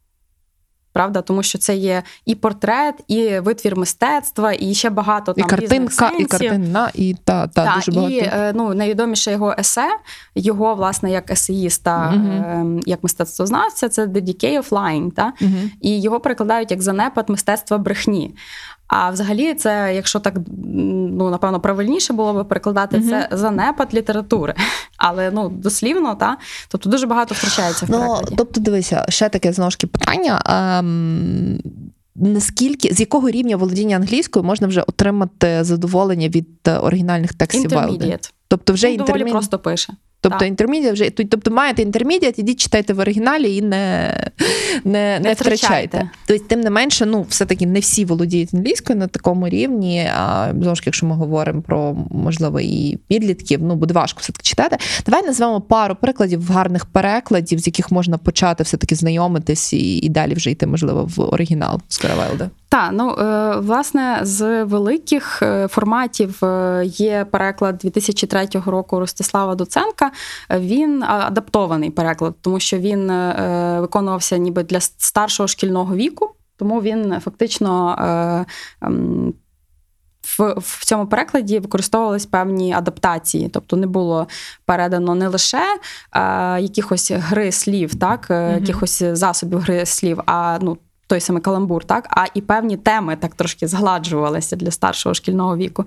Speaker 3: Правда, тому що це є і портрет, і витвір мистецтва, і ще багато
Speaker 2: і
Speaker 3: там різних
Speaker 2: картинка, і картина, і та, та,
Speaker 3: Так,
Speaker 2: дуже багато.
Speaker 3: і е, ну, найвідоміше його есе, його, власне, як есеїста, е, як мистецтвознавця, це The Decay of Lying. Та?
Speaker 2: Мгм.
Speaker 3: І його перекладають як занепад мистецтва брехні. А взагалі, це, якщо так ну напевно правильніше було би перекладати
Speaker 2: Мгм.
Speaker 3: це занепад літератури. Але ну дослівно, та тобто дуже багато втрачається в
Speaker 2: Ну,
Speaker 3: перекладі.
Speaker 2: тобто, дивися, ще таке знову ж таки питання. Ем, наскільки з якого рівня володіння англійською можна вже отримати задоволення від е, оригінальних текстів Вайлда? Тобто вже
Speaker 3: інтермі... доволі просто пише.
Speaker 2: Тобто
Speaker 3: так.
Speaker 2: інтермедіат вже тобто маєте інтермедіат, ідіть читайте в оригіналі і не, не, не,
Speaker 3: Не
Speaker 2: втрачайте.
Speaker 3: втрачайте.
Speaker 2: Тобто, тим не менше, ну все-таки не всі володіють англійською на такому рівні. А знову ж якщо ми говоримо про можливо і підлітків, ну буде важко все таки читати. Давай назвемо пару прикладів гарних перекладів, з яких можна почати все-таки знайомитись і, і далі вже йти, можливо, в оригінал Скара Вайлда.
Speaker 3: Так, ну е, власне з великих е, форматів е, є переклад 2003 року Ростислава Доценка. Е, Він адаптований переклад, тому що він е, виконувався ніби для старшого шкільного віку, тому він фактично. е, ем, В, в цьому перекладі використовувались певні адаптації, тобто не було передано не лише е, якихось гри слів, так, е,
Speaker 2: Мгм.
Speaker 3: якихось засобів гри слів, а ну, той самий каламбур, так, а і певні теми так трошки згладжувалися для старшого шкільного віку.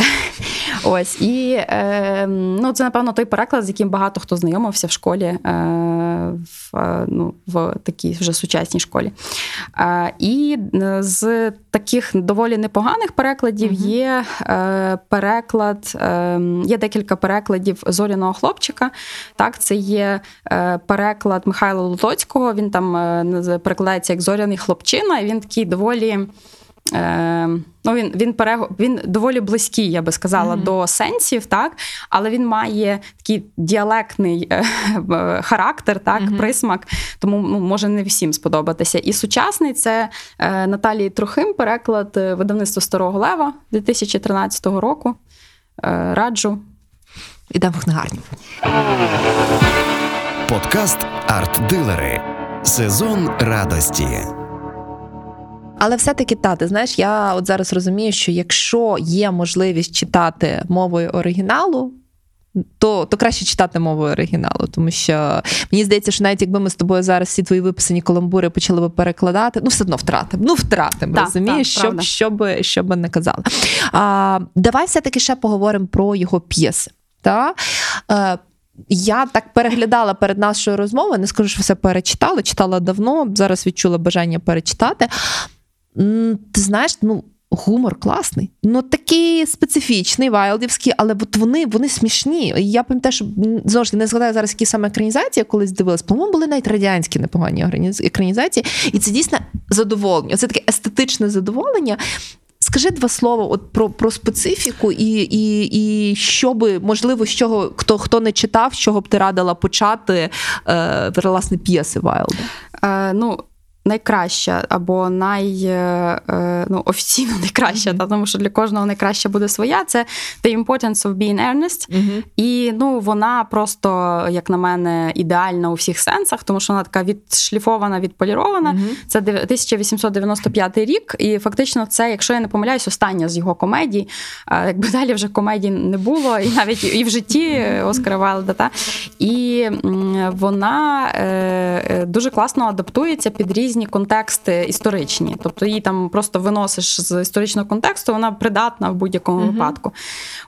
Speaker 3: Ось і е, ну, це, напевно, той переклад, з яким багато хто знайомився в школі, е, в, е, ну, в такій вже сучасній школі. Е, і е, з таких доволі непоганих перекладів
Speaker 2: Мгм.
Speaker 3: є е, переклад, е, є декілька перекладів зоряного хлопчика. Так, це є е, переклад Михайла Лутоцького. Він там перекладається як зоряний хлопчина, і він такий доволі. Е, ну, він, він, перего, він доволі близький, я би сказала,
Speaker 2: Мгм.
Speaker 3: до сенсів, так? але він має такий діалектний е, характер, так,
Speaker 2: Мгм.
Speaker 3: присмак, тому ну, може не всім сподобатися. І сучасний це е, Наталії Трохим, переклад е, видавництва Старого Лева 2013 року. Е, раджу.
Speaker 2: Ідемо в книгарню.
Speaker 1: Подкаст Арт-дилери. Сезон радості.
Speaker 2: Але все-таки та, ти знаєш, я от зараз розумію, що якщо є можливість читати мовою оригіналу. То, то краще читати мовою оригіналу, тому що мені здається, що навіть якби ми з тобою зараз всі твої виписані каламбури почали би перекладати, ну все одно втратимо. Ну втратимо,
Speaker 3: Так,
Speaker 2: розумієш, що, би, що би не казали. А, давай все-таки ще поговоримо про його п'єси. Та? Е, я так переглядала перед нашою розмовою, не скажу, що все перечитала, читала давно, зараз відчула бажання перечитати. Ти знаєш, ну. Гумор класний, ну такий специфічний, вайлдівський, але от вони, вони смішні. Я пам'ятаю, що знову ж не згадаю зараз, які саме екранізації я колись дивилась. По-моєму, були навіть радянські непогані екранізації, і це дійсно задоволення. Це таке естетичне задоволення. Скажи два слова от про, про специфіку, і, і, і що би, можливо, з чого хто, хто не читав, з чого б ти радила почати е, власне п'єси Вайлда.
Speaker 3: Е, ну, найкраща або най, е, е, ну, офіційно найкраща, та, тому що для кожного найкраща буде своя. Це The Importance of Being Earnest. І ну, вона просто, як на мене, ідеальна у всіх сенсах, тому що вона така відшліфована, відполірована.
Speaker 2: Мгм.
Speaker 3: Це дев- 1895 рік, і фактично це, якщо я не помиляюсь, остання з його комедій. Якби далі вже комедій не було, і навіть і в житті Оскара Вайлда. Та? І м, вона е, е, дуже класно адаптується під різні контексти історичні. Тобто її там просто виносиш з історичного контексту, вона придатна в будь-якому uh випадку.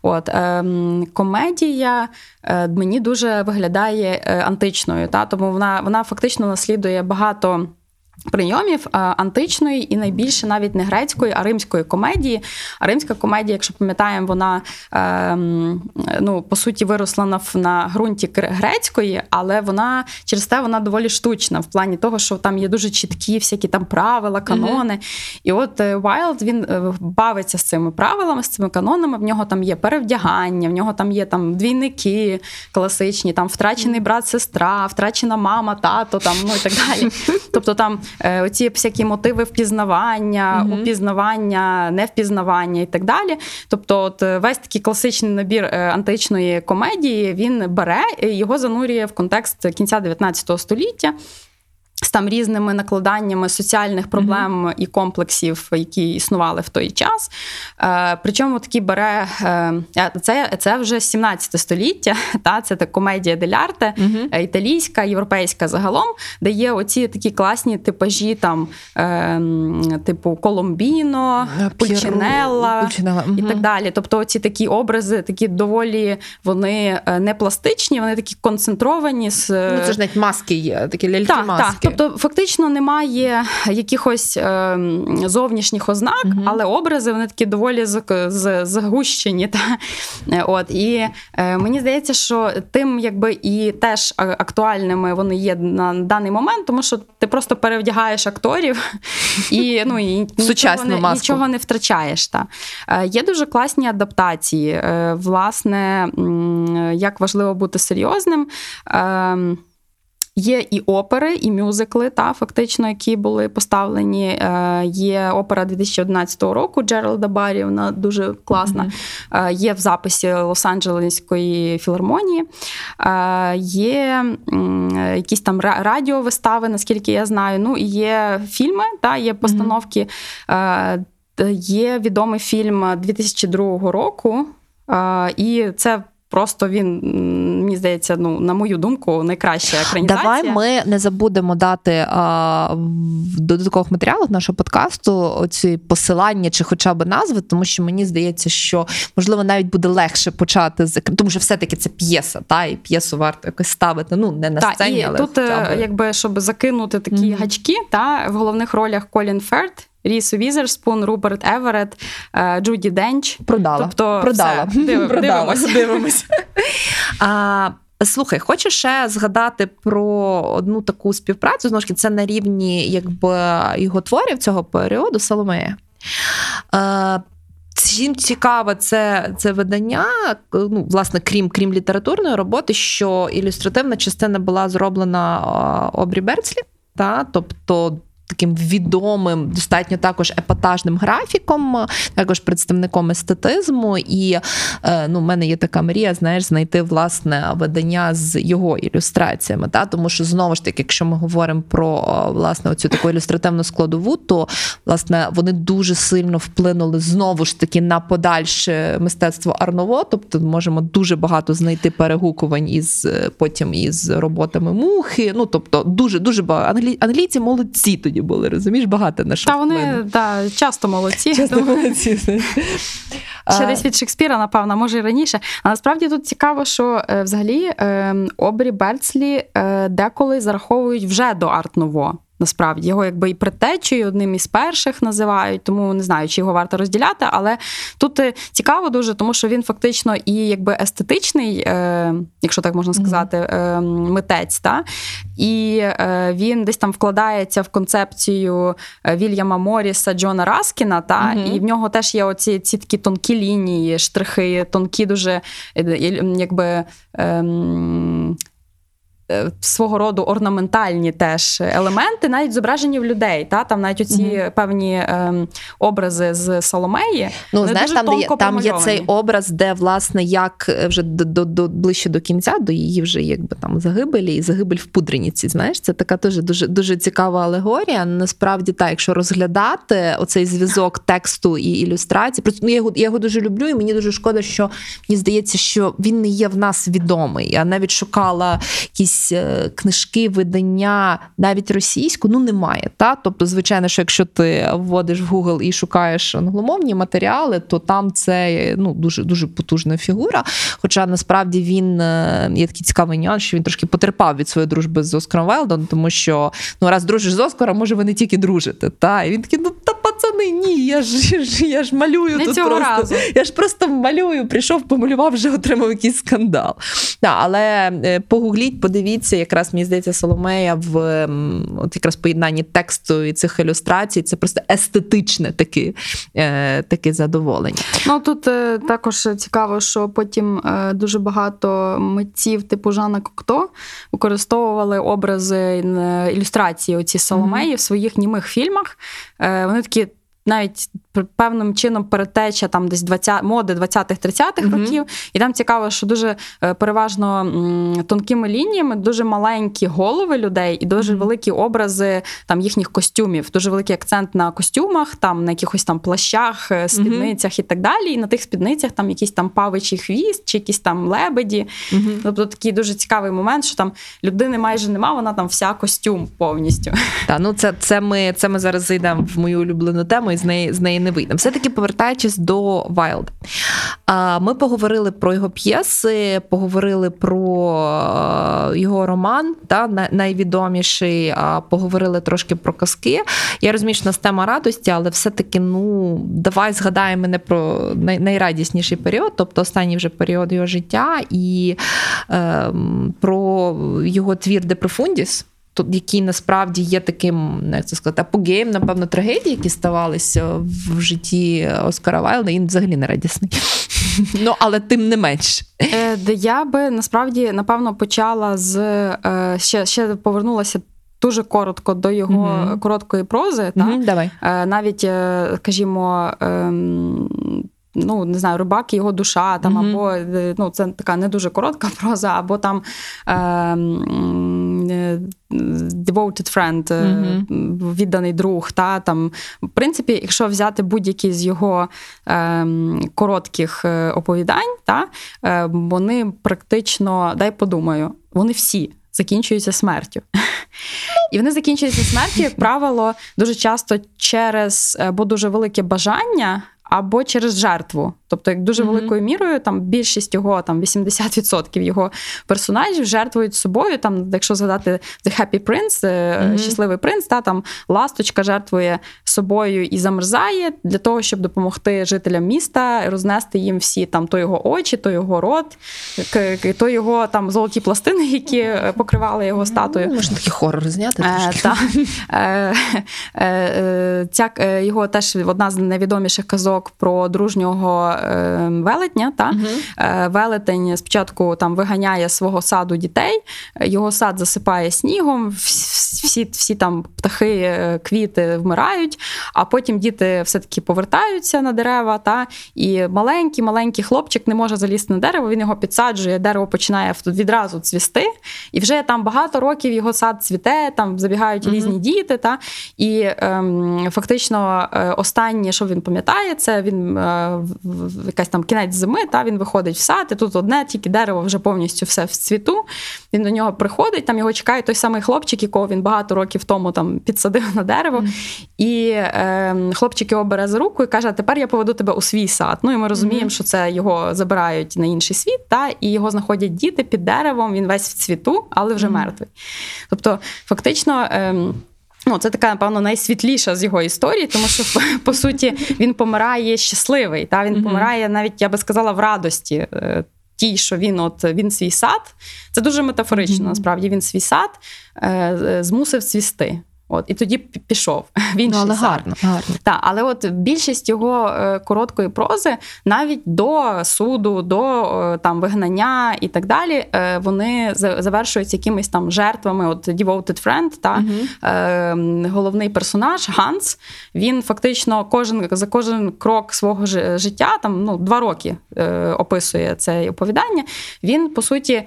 Speaker 3: От ем, комедія е, мені дуже виглядає е, античною, та тому вона, вона фактично наслідує багато. Прийомів е, античної і найбільше навіть не грецької, а римської комедії. А римська комедія, якщо пам'ятаємо, вона ем, ну, по суті виросла на на ґрунті грецької, але вона через те вона доволі штучна в плані того, що там є дуже чіткі всякі там правила, канони. Mm-hmm. І от Вайлд він е, бавиться з цими правилами, з цими канонами. В нього там є перевдягання, в нього там є там двійники класичні, там втрачений брат, сестра, втрачена мама, тато, там ну і так далі. Тобто там. Е, оці всякі мотиви впізнавання, угу. упізнавання, невпізнавання і так далі. Тобто, от е, весь такий класичний набір е, античної комедії він бере його занурює в контекст кінця 19 століття з там різними накладаннями соціальних проблем mm-hmm. і комплексів, які існували в той час. Е, Причому такі бере е, це це вже 17 століття, та це так комедія делярте, mm-hmm. італійська, європейська загалом, де є оці такі класні типажі, там, е, типу Коломбіно, Пульчинелла mm-hmm. і так далі. Тобто, ці такі образи, такі доволі вони е, не пластичні, вони такі концентровані. з...
Speaker 2: Ну, Це ж навіть маски є, такі ляльки-маски.
Speaker 3: Тобто, фактично немає якихось е, зовнішніх ознак, угу. але образи вони такі доволі загущені. Та? От І е, мені здається, що тим якби і теж актуальними вони є на даний момент, тому що ти просто перевдягаєш акторів і ну, і нічого не, нічого не втрачаєш. Та. Е, є дуже класні адаптації. Е, власне, як важливо бути серйозним. Є і опери, і мюзикли, та фактично, які були поставлені. Е, є опера 2011 року Джералда Баррі, вона дуже класна. Mm-hmm. Є в записі Лос-Анджелеської філармонії, е, є якісь там радіовистави, наскільки я знаю. Ну і є фільми, та є постановки. Mm-hmm. Є відомий фільм 2002 року, і це. Просто він мені здається, ну на мою думку, найкраща екранізація.
Speaker 2: Давай ми не забудемо дати а, в додаткових матеріалах нашого подкасту оці посилання чи хоча б назви, тому що мені здається, що можливо навіть буде легше почати з тому, що все-таки це п'єса, та і п'єсу варто якось ставити. Ну не на сцені, і
Speaker 3: але тут,
Speaker 2: е,
Speaker 3: якби щоб закинути такі mm-hmm. гачки, та в головних ролях Колін Ферд. Ріс Візерспун, Руберт Еверет, е, Джуді Денч.
Speaker 2: Продала.
Speaker 3: Тобто
Speaker 2: Продала.
Speaker 3: Все. Див,
Speaker 2: Продала. Дивимось. дивимось. А, Слухай, хочу ще згадати про одну таку співпрацю. Знову ж це на рівні якби його творів цього періоду Соломея. Е, Чим цікаве це це видання, ну, власне, крім крім літературної роботи, що ілюстративна частина була зроблена Обрі Берцлі, та, тобто таким відомим, достатньо також епатажним графіком, також представником естетизму. І е, ну, в мене є така мрія, знаєш, знайти власне видання з його ілюстраціями. Та? Тому що знову ж таки, якщо ми говоримо про власне оцю таку ілюстративну складову, то власне вони дуже сильно вплинули знову ж таки на подальше мистецтво Арново. Тобто можемо дуже багато знайти перегукувань із е, потім із роботами мухи. Ну тобто, дуже дуже багато англійці молодці тоді тоді були, розумієш, багато на що
Speaker 3: Та вони да, часто молодці.
Speaker 2: Часто молодці.
Speaker 3: Ще десь від Шекспіра, напевно, може і раніше. А насправді тут цікаво, що е, взагалі ем, Обрі Берцлі е, деколи зараховують вже до арт-ново. Насправді його якби і предтечею одним із перших називають, тому не знаю, чи його варто розділяти. Але тут е, цікаво дуже, тому що він фактично і якби естетичний, е, якщо так можна сказати, е, митець. Та? І е, він десь там вкладається в концепцію е, Вільяма Моріса, Джона Раскіна. Та? Mm-hmm. І в нього теж є оці ці такі тонкі лінії, штрихи, тонкі, дуже е, якби. Е, свого роду орнаментальні теж елементи, навіть зображені в людей. Та? Там навіть оці mm певні е, образи з Соломеї.
Speaker 2: Ну, знаєш, там є, там є цей образ, де, власне, як е, вже до, до, до ближче до кінця, до її вже якби там загибелі, і загибель в пудрениці. Знаєш, це така теж дуже дуже цікава алегорія. Насправді, так, якщо розглядати оцей зв'язок тексту і ілюстрації, просто ну, я його я його дуже люблю, і мені дуже шкода, що мені здається, що він не є в нас відомий. Я навіть шукала якісь якісь е, книжки, видання, навіть російську, ну немає. Та? Тобто, звичайно, що якщо ти вводиш в Google і шукаєш англомовні матеріали, то там це ну, дуже дуже потужна фігура. Хоча насправді він е, є такий цікавий нюанс, що він трошки потерпав від своєї дружби з Оскаром Вайлдом, тому що ну раз дружиш з Оскаром, може ви не тільки дружите. Та? І він такий, ну та пацани, ні, я ж, я ж, малюю
Speaker 3: Не
Speaker 2: тут
Speaker 3: цього
Speaker 2: просто.
Speaker 3: разу.
Speaker 2: Я ж просто малюю, прийшов, помалював, вже отримав якийсь скандал. Да, але е, погугліть, подивіться, якраз мені здається, Соломея в от якраз поєднанні тексту і цих ілюстрацій. Це просто естетичне таке, таке задоволення.
Speaker 3: Ну тут е, також цікаво, що потім е, дуже багато митців, типу Жана Кокто, використовували образи ілюстрації оці Соломеї в своїх німих фільмах. Вони такі. Навіть певним чином перетеча там десь 20, моди 20-30-х
Speaker 2: Мгм.
Speaker 3: років. І там цікаво, що дуже е, переважно м, тонкими лініями, дуже маленькі голови людей і дуже великі образи там їхніх костюмів. Дуже великий акцент на костюмах, там на якихось там плащах, е, спідницях і так далі. І на тих спідницях там якийсь там павичий хвіст, чи якісь там лебеді. Тобто такий дуже цікавий момент, що там людини майже нема, вона там вся костюм повністю.
Speaker 2: Та, ну це, це, ми, це ми зараз зайдемо в мою улюблену тему і з неї, з неї не вийдемо. Все-таки повертаючись до Вайлда. Ми поговорили про його п'єси, поговорили про е, його роман, та, найвідоміший, поговорили трошки про казки. Я розумію, що нас тема радості, але все-таки ну, давай згадаємо не про найрадісніший період, тобто останній вже період його життя, і е, про його твір Де Профундіс який насправді є таким, ну, як це сказати, апогеєм, напевно, трагедії, які ставалися в житті Оскара Вайлда, він взагалі не радісний. Ну, але тим не менш.
Speaker 3: Е, я би насправді напевно почала з е, ще, ще повернулася. Дуже коротко до його
Speaker 2: Мгм.
Speaker 3: короткої прози, та?
Speaker 2: Мгм, Давай.
Speaker 3: Е, навіть, скажімо, ем, ну не знаю, рибак і його душа, там або ну, це така не дуже коротка проза, або там ем, devoted friend, е,
Speaker 2: Мгм.
Speaker 3: відданий друг. Та, там, в принципі, якщо взяти будь-які з його ем, коротких е, оповідань, та, е, вони практично, дай подумаю, вони всі закінчуються смертю. І вони закінчуються смертю, як правило, дуже часто через або дуже велике бажання, або через жертву. Тобто, як дуже великою мірою, там більшість його, там 80% його персонажів жертвують собою. Там, якщо згадати The Happy Prince,
Speaker 2: Мгм.
Speaker 3: щасливий принц, та там ласточка жертвує собою і замерзає для того, щоб допомогти жителям міста, рознести їм всі там то його очі, то його рот, то його там золоті пластини, які е, покривали його статую.
Speaker 2: Ну, Можна такий хорор зняти.
Speaker 3: Е, та. Ця його теж одна з найвідоміших казок про дружнього е, велетня. Та? Е, Велетень спочатку там виганяє свого саду дітей, його сад засипає снігом, вс- всі, всі там птахи, е, квіти вмирають, а потім діти все-таки повертаються на дерева. Та? І маленький, маленький хлопчик не може залізти на дерево, він його підсаджує, дерево починає відразу цвісти. І вже там багато років його сад цвіте, там забігають
Speaker 2: Мгм.
Speaker 3: різні діти. Та? І ем, фактично е, останнє, що він пам'ятає, це він е, якась там кінець зими, та він виходить в сад, і тут одне тільки дерево вже повністю все в цвіту. Він до нього приходить, там його чекає той самий хлопчик, якого він багато років тому там підсадив на дерево. І е, хлопчик його бере за руку і каже: тепер я поведу тебе у свій сад. Ну і ми розуміємо,
Speaker 2: Мгм.
Speaker 3: що це його забирають на інший світ, та і його знаходять діти під деревом. Він весь в цвіту, але вже
Speaker 2: Мгм.
Speaker 3: мертвий. Тобто, фактично. Ем, Ну, це така, напевно, найсвітліша з його історії, тому що по суті він помирає щасливий. Та він помирає навіть, я би сказала, в радості. е, Тій, що він от він свій сад, це дуже метафорично.
Speaker 2: Мгм.
Speaker 3: Насправді він свій сад е, е, змусив цвісти. От і тоді пішов. в інший
Speaker 2: Ну, але гарно, гарно.
Speaker 3: Так, але от більшість його е, короткої прози, навіть до суду, до е, там вигнання і так далі, е, вони завершуються якимись там жертвами. От Devoted Friend, та е, головний персонаж Ганс. Він фактично кожен за кожен крок свого жи- життя, там ну два роки описує це оповідання. Він по суті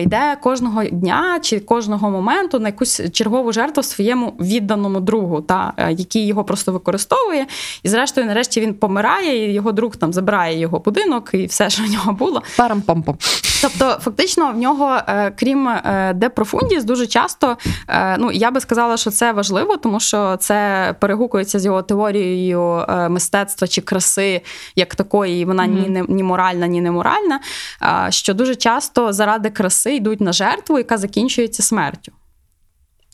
Speaker 3: йде кожного дня чи кожного моменту на якусь чергову жертву своєму відданому другу, та е, який його просто використовує. І зрештою, нарешті, він помирає, і його друг там забирає його будинок і все, що в нього було.
Speaker 2: Парам пам
Speaker 3: Тобто, фактично, в нього, е, крім де профундіс, дуже часто ну я би сказала, що це важливо, тому що це перегукується з його теорією мистецтва чи краси, як такої, вона mm-hmm. ні ні моральна, ні неморальна. Що дуже часто заради краси йдуть на жертву, яка закінчується смертю.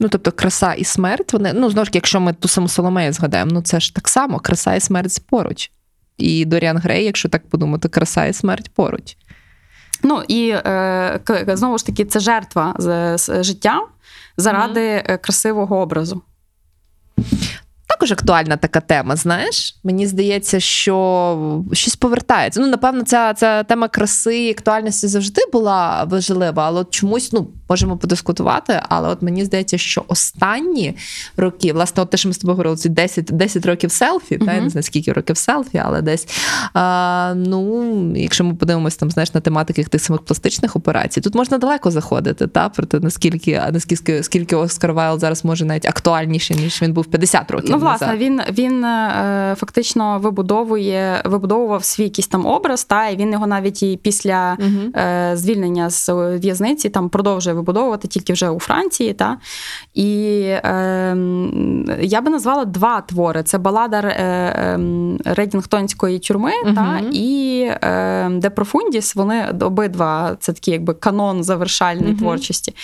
Speaker 2: Ну, тобто, краса і смерть, вони, ну, знову ж якщо ми ту саму Соломею згадаємо, ну це ж так само, краса і смерть поруч. І Доріан Грей, якщо так подумати, краса і смерть поруч.
Speaker 3: Ну і е, знову ж таки, це жертва з, з життя заради mm-hmm. красивого образу
Speaker 2: також актуальна така тема. Знаєш, мені здається, що щось повертається. Ну, напевно, ця ця тема краси і актуальності завжди була важлива, але чомусь ну можемо подискутувати. Але от мені здається, що останні роки, власне, от те, що ми з тобою говорили, ці 10 10 років селфі, uh-huh. та я не знаю скільки років селфі, але десь а, ну, якщо ми подивимося там, знаєш, на тематики тих самих пластичних операцій, тут можна далеко заходити, та проте наскільки наскільки скільки Оскар Вайлд зараз може навіть актуальніше, ніж він був 50 років.
Speaker 3: Ну, власне, він він е, фактично вибудовує, вибудовував свій якийсь там образ, та і він його навіть і після е, звільнення з в'язниці там продовжує вибудовувати тільки вже у Франції. Та? І е, я би назвала два твори: це балада е, ем, Редінгтонської тюрми угу. та, і е, Де Профундіс. Вони обидва це такий якби канон завершальної угу. творчості.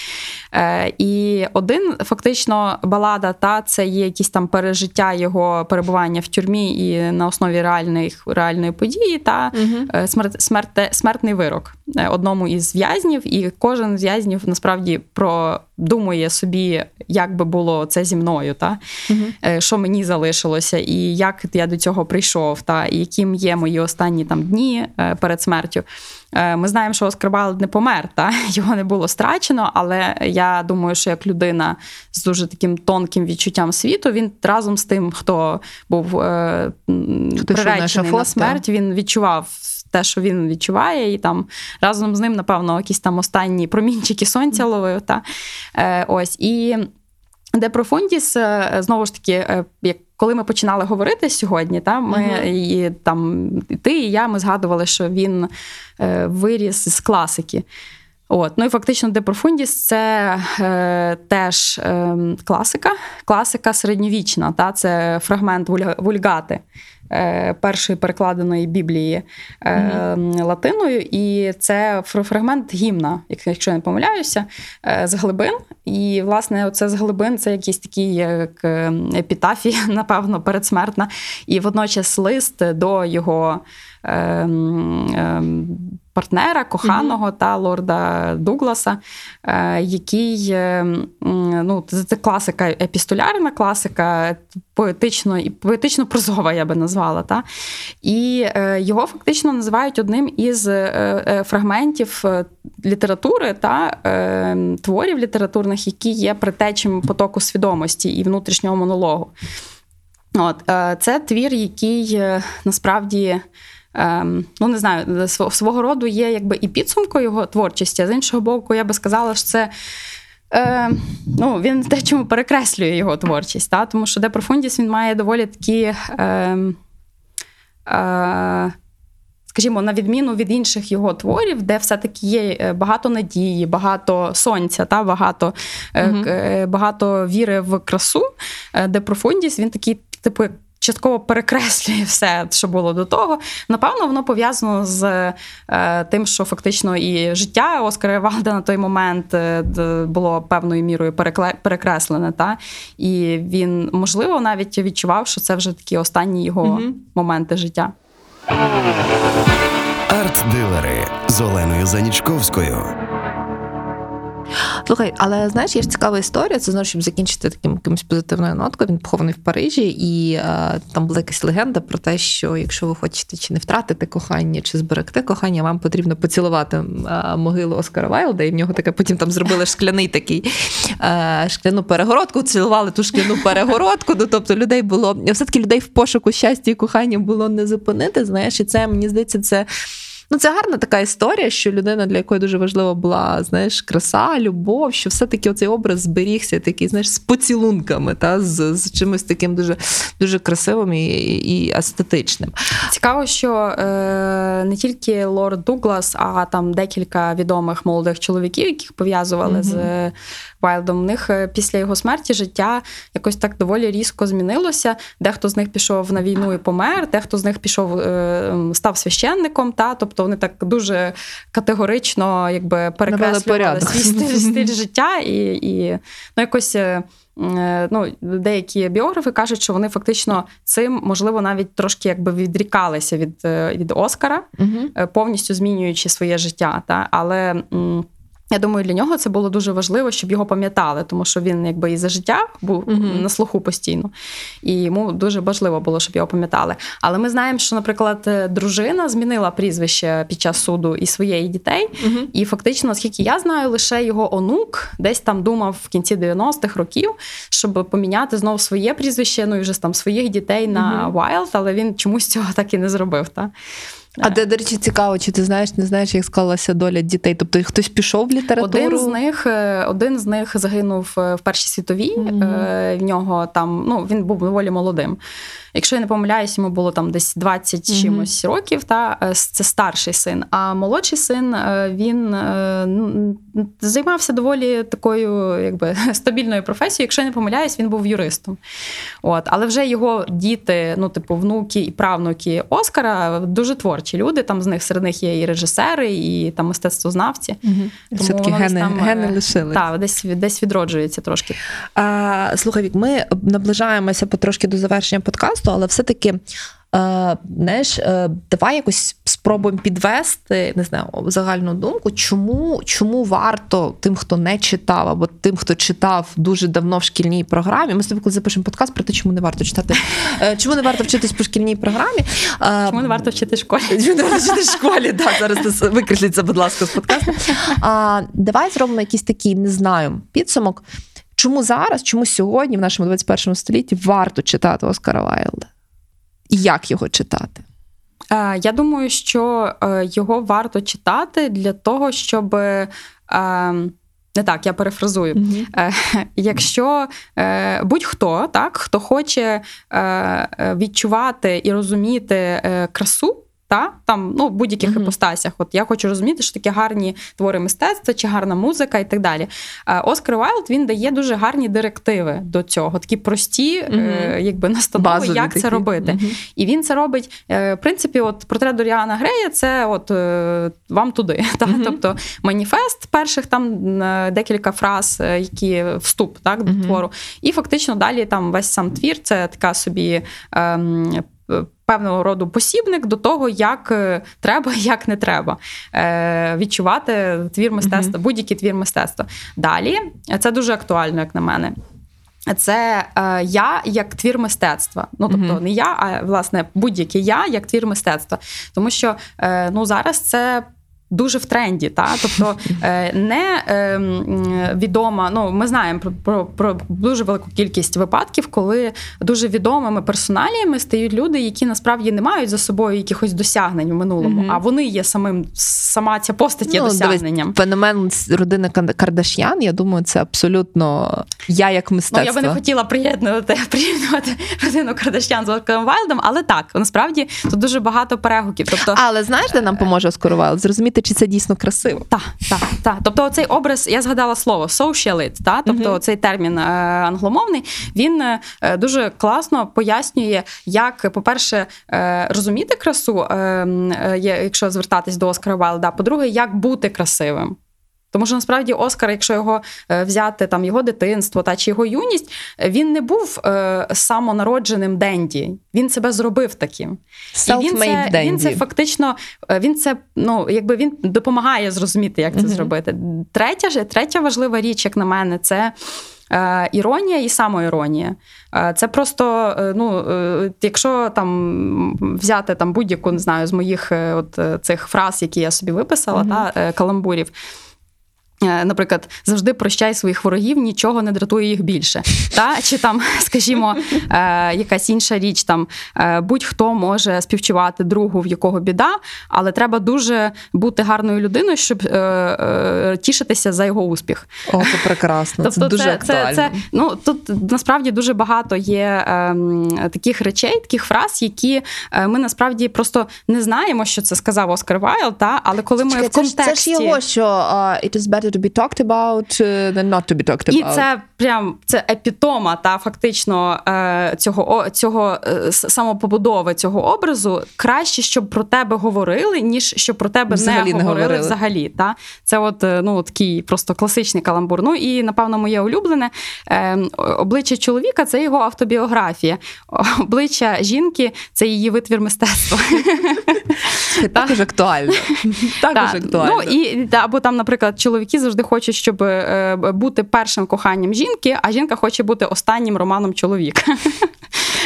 Speaker 3: Е, І один фактично балада, та це є якісь там пережиття його перебування в тюрмі і на основі реальних реальної події, та угу. смерт, смерт, смертний вирок одному із в'язнів, і кожен з в'язнів насправді продумує собі, як би було це зі мною, та угу. що мені залишилося, і як я до цього прийшов, та і яким є мої останні там дні перед смертю. Е, ми знаємо, що Оскар Вайлд не помер, та його не було страчено. Але я думаю, що як людина з дуже таким тонким відчуттям світу, він разом з тим, хто був е, приречений на смерть, він відчував. Те, що він відчуває, і там разом з ним, напевно, якісь там останні промінчики сонця ловив. Та? Е, ось. І де Профундіс, знову ж таки, е, як коли ми починали говорити сьогодні, та ми uh-huh. і там ти і я ми згадували, що він е, виріс з класики. От, ну і фактично, де профундіс це е, теж е, класика, класика середньовічна. Та це фрагмент вульгати. Е, першої перекладеної Біблії mm-hmm. латиною, і це фрагмент гімна, якщо я не помиляюся, е, з глибин. І, власне, оце з глибин це якийсь такий як епітафія, напевно, передсмертна, і водночас лист до його. Партнера, коханого mm-hmm. та лорда Дугласа, е, який ем, ну, це класика, епістолярна класика, поетично поетично прозова, я би назвала. Та? І е, його фактично називають одним із е, фрагментів літератури та творів літературних, які є притечем потоку свідомості і внутрішнього монологу. От, Це твір, який насправді. Ем, ну не знаю, свого роду є якби і підсумкою його творчості. А з іншого боку, я би сказала, що це. Е, ну, Він те, чому перекреслює його творчість, та? тому що де профундіс він має доволі такі, е, е, скажімо, на відміну від інших його творів, де все-таки є е, багато надії, багато сонця, та? багато угу. багато віри в красу, де профундіс він такий, типу, частково перекреслює все, що було до того. Напевно, воно пов'язано з е, тим, що фактично і життя Оскара Валда на той момент е, було певною мірою перекреслене. Та? І він, можливо, навіть відчував, що це вже такі останні його угу. моменти життя.
Speaker 1: Арт-дилери з Оленою Занічковською.
Speaker 2: Слухай, але знаєш, є ж цікава історія. Це знову, щоб закінчити таким якимось позитивною ноткою. Він похований в Парижі, і е, там була якась легенда про те, що якщо ви хочете чи не втратити кохання, чи зберегти кохання, вам потрібно поцілувати а, могилу Оскара Вайлда, і в нього таке потім там зробили шкляний такий е, шкляну перегородку, цілували ту шкляну перегородку. Ну, тобто людей було все таки людей в пошуку щастя і кохання було не зупинити. Знаєш, і це мені здається, це. Ну, це гарна така історія, що людина, для якої дуже важлива була, знаєш, краса, любов, що все-таки оцей образ зберігся, такий, знаєш, з поцілунками, та, з, з чимось таким дуже дуже красивим і і естетичним.
Speaker 3: Цікаво, що е, не тільки Лорд Дуглас, а там декілька відомих молодих чоловіків, яких пов'язували mm-hmm. з Вайлдом. У них е, після його смерті життя якось так доволі різко змінилося. Дехто з них пішов на війну і помер, дехто з них пішов, е, став священником. Та тобто вони так дуже категорично якби перекреслювали свій стиль, стиль життя і, і ну, якось. Е, ну, деякі біографи кажуть, що вони фактично цим можливо навіть трошки якби відрікалися від від Оскара, угу. повністю змінюючи своє життя. Та? Але я думаю, для нього це було дуже важливо, щоб його пам'ятали, тому що він якби і за життя був uh-huh. на слуху постійно, і йому дуже важливо було, щоб його пам'ятали. Але ми знаємо, що, наприклад, е, дружина змінила прізвище під час суду і своєї дітей, uh-huh. і фактично, наскільки я знаю, лише його онук десь там думав в кінці 90-х років, щоб поміняти знову своє прізвище, ну і вже там своїх дітей на Wild, але він чомусь цього так і не зробив. Та?
Speaker 2: А де, до речі, цікаво, чи ти знаєш, не знаєш, як склалася доля дітей? Тобто хтось пішов в літературу?
Speaker 3: Один з них е, один з них загинув е, в Першій світовій. Mm-hmm. В нього там ну він був доволі молодим. Якщо я не помиляюсь, йому було там десь 20 mm-hmm. чимось років. Та це старший син. А молодший син він займався доволі такою, якби стабільною професією. Якщо я не помиляюсь, він був юристом. От, але вже його діти, ну типу, внуки і правнуки Оскара дуже творчі творчі люди. Там з них серед них є і режисери, і там мистецтвознавці.
Speaker 2: Угу. Все-таки гени, там, гени
Speaker 3: е,
Speaker 2: лишили.
Speaker 3: Так, десь десь відроджується трошки.
Speaker 2: А, Слухай, Вік, ми наближаємося потрошки до завершення подкасту, але все-таки. Е, знаєш, е, давай якось спробуємо підвести не знаю, загальну думку, чому чому варто тим, хто не читав, або тим, хто читав дуже давно в шкільній програмі. Ми з тобою коли запишемо подкаст про те, чому не варто читати, е, чому не варто вчитись по шкільній програмі.
Speaker 3: Чому не варто вчити в школі?
Speaker 2: Чому не варто вчити в школі? Так, зараз викресліться, будь ласка, з подкасту. А, Давай зробимо якийсь такий, не знаю, підсумок. Чому зараз, чому сьогодні, в нашому 21 столітті, варто читати Оскара Вайлда? І як його читати?
Speaker 3: Е, я думаю, що е, його варто читати для того, щоб. Е, не так, я перефразую. Mm-hmm. Якщо будь-хто, так, хто хоче відчувати і розуміти красу, та там ну в будь-яких uh-huh. іпостасях. От я хочу розуміти, що таке гарні твори мистецтва чи гарна музика, і так далі. Оскар Вайлд він дає дуже гарні директиви до цього, такі прості, uh-huh. е, якби настанови, Базові як такі. це робити. Uh-huh. І він це робить. Е, в принципі, от портрет Доріана Грея, це от е, вам туди. Та? Тобто маніфест перших там е, декілька фраз, е, які вступ так до твору, і фактично далі там весь сам твір це така собі. Певного роду посібник до того, як е, треба, як не треба е, відчувати твір мистецтва, будь-який твір мистецтва. Далі це дуже актуально, як на мене. Це е, я як твір мистецтва. Ну тобто mm-hmm. не я, а власне будь-яке я як твір мистецтва. Тому що е, ну зараз це Дуже в тренді, та тобто е, не е, відома. Ну ми знаємо про, про про, дуже велику кількість випадків, коли дуже відомими персоналіями стають люди, які насправді не мають за собою якихось досягнень в минулому, mm-hmm. а вони є самим сама ця постать є ну, досягненням.
Speaker 2: Феномен родини Кардаш'ян. Я думаю, це абсолютно я як мистецтво.
Speaker 3: Ну, Я би не хотіла приєднувати приєднувати родину Кардаш'ян з Оскаром Вайлдом, але так насправді тут дуже багато перегуків. Тобто,
Speaker 2: але знаєш, де нам поможе Оскар Вайлд? Зрозуміти зрозуміти, чи це дійсно красиво.
Speaker 3: Так, так, так. Тобто, цей образ, я згадала слово socialite, та тобто uh цей термін е, англомовний, він е, дуже класно пояснює, як, по-перше, е, розуміти красу, якщо звертатись до Оскара Вайлда, по-друге, як бути красивим. Тому що насправді Оскар, якщо його е, взяти там його дитинство та чи його юність, він не був е, самонародженим Денді. Він себе зробив таким.
Speaker 2: І він це,
Speaker 3: він це фактично е, він це ну якби він допомагає зрозуміти, як це uh-huh. зробити. Третя третя важлива річ, як на мене, це. Е, іронія і самоіронія. Це просто, ну, якщо там взяти там будь-яку не знаю з моїх от цих фраз, які я собі виписала, uh-huh. та каламбурів. Е, наприклад, завжди прощай своїх ворогів, нічого не дратує їх більше. Та? Чи там, скажімо, е, якась інша річ, там е, будь-хто може співчувати другу, в якого біда, але треба дуже бути гарною людиною, щоб е, е, тішитися за його успіх.
Speaker 2: О, це прекрасно.
Speaker 3: Тобто,
Speaker 2: це дуже
Speaker 3: це,
Speaker 2: актуально.
Speaker 3: це, це ну тут насправді дуже багато є е, таких речей, таких фраз, які е, ми насправді просто не знаємо, що це сказав Оскар Вайлд, та але коли ми
Speaker 2: Чекай,
Speaker 3: в контексті...
Speaker 2: це ж його, що uh, it is better to be talked about uh, than not to be talked about.
Speaker 3: І це прям це епітома та фактично е, цього цього е, самопобудови цього образу. Краще, щоб про тебе говорили, ніж щоб про тебе
Speaker 2: Взагалі
Speaker 3: не
Speaker 2: не
Speaker 3: говорили,
Speaker 2: говорили.
Speaker 3: взагалі. Та це от е, ну такий просто класичний каламбур. Ну і напевно моє улюблене е, обличчя чоловіка це його автобіографія. Обличчя жінки це її витвір мистецтва.
Speaker 2: Це також актуально. Також актуально.
Speaker 3: Ну, і, або там, наприклад, чоловіки завжди хочуть, щоб е, бути першим коханням жінки, а жінка хоче бути останнім романом чоловіка.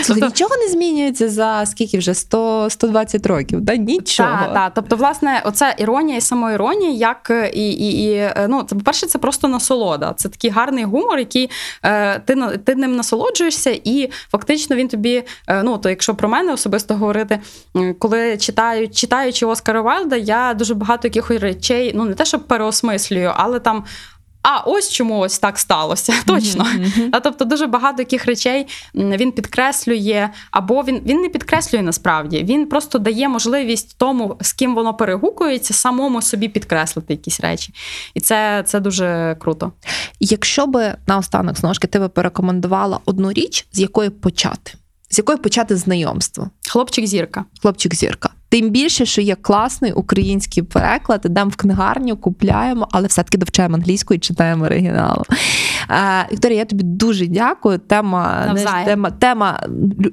Speaker 3: Тобто-
Speaker 2: нічого не змінюється за скільки вже 100, 120 років. Да? Нічого.
Speaker 3: Так, так. Тобто, власне, оця іронія і самоіронія, як е, і, і, і е, ну, це, по-перше, це просто насолода. Це такий гарний гумор, який е, ти, ти ним насолоджуєшся, і фактично він тобі, е, ну то якщо про мене особисто говорити, коли читаю, читаючи Оскара Вайлда, я дуже багато якихось речей, ну не те, щоб переосмислюю, але там. А ось чому ось так сталося. Точно. А тобто дуже багато яких речей він підкреслює, або він, він не підкреслює насправді. Він просто дає можливість тому, з ким воно перегукується, самому собі підкреслити якісь речі. І це, це дуже круто.
Speaker 2: Якщо би наостанок знову ж таки, ти би порекомендувала одну річ, з якої почати, з якої почати знайомство.
Speaker 3: Хлопчик зірка.
Speaker 2: Хлопчик зірка. Тим більше, що є класний український переклад, ідемо в книгарню, купляємо, але все-таки довчаємо англійську і читаємо оригіналом. Е, Вікторія, я тобі дуже дякую. Тема знаєш, тема, тема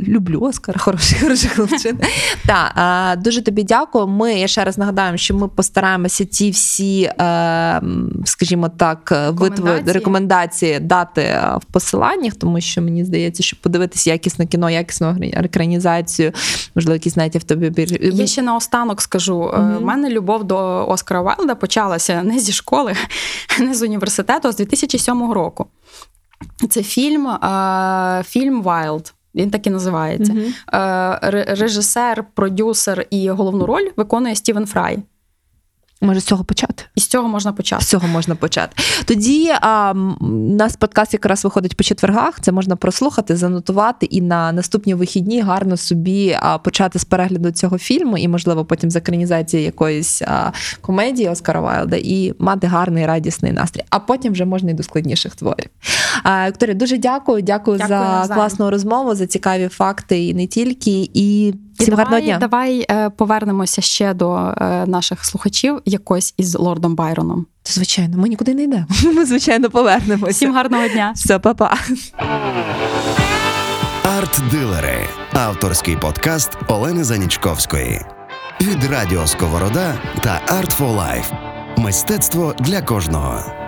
Speaker 2: люблю Оскар, хороший, хороший хлопчина. Так, е, дуже тобі дякую. Ми я ще раз нагадаю, що ми постараємося ці всі, е, скажімо так, витви
Speaker 3: Рекомендації.
Speaker 2: дати в посиланнях, тому що мені здається, що подивитися якісне кіно, якісну екранізацію, можливо, якісь знаєте, в тобі бір-
Speaker 3: Я ще наостанок скажу. У мене любов до Оскара Вайлда почалася не зі школи, не з університету, а з 2007 року. Це фільм, фільм Вайлд. Він так і називається. Uh-huh. Режисер, продюсер і головну роль виконує Стівен Фрай.
Speaker 2: Може з цього почати?
Speaker 3: І з цього можна почати.
Speaker 2: З цього можна почати. Тоді а, нас подкаст якраз виходить по четвергах. Це можна прослухати, занотувати і на наступні вихідні гарно собі а, почати з перегляду цього фільму, і, можливо, потім з екранізації якоїсь а, комедії Оскара Вайлда і мати гарний радісний настрій. А потім вже можна і до складніших творів. А, Вікторія, дуже дякую. Дякую,
Speaker 3: Дякую,
Speaker 2: за класну розмову, за цікаві факти і не тільки.
Speaker 3: І
Speaker 2: Всім гарного
Speaker 3: давай,
Speaker 2: дня.
Speaker 3: давай е, повернемося ще до е, наших слухачів якось із лордом Байроном.
Speaker 2: Звичайно, ми нікуди не йдемо. Ми, звичайно, повернемося.
Speaker 3: Всім гарного дня!
Speaker 2: Все, па-па.
Speaker 1: Арт-дилери. Авторський подкаст Олени Занічковської. Від Радіо Сковорода та Art for Life. Мистецтво для кожного.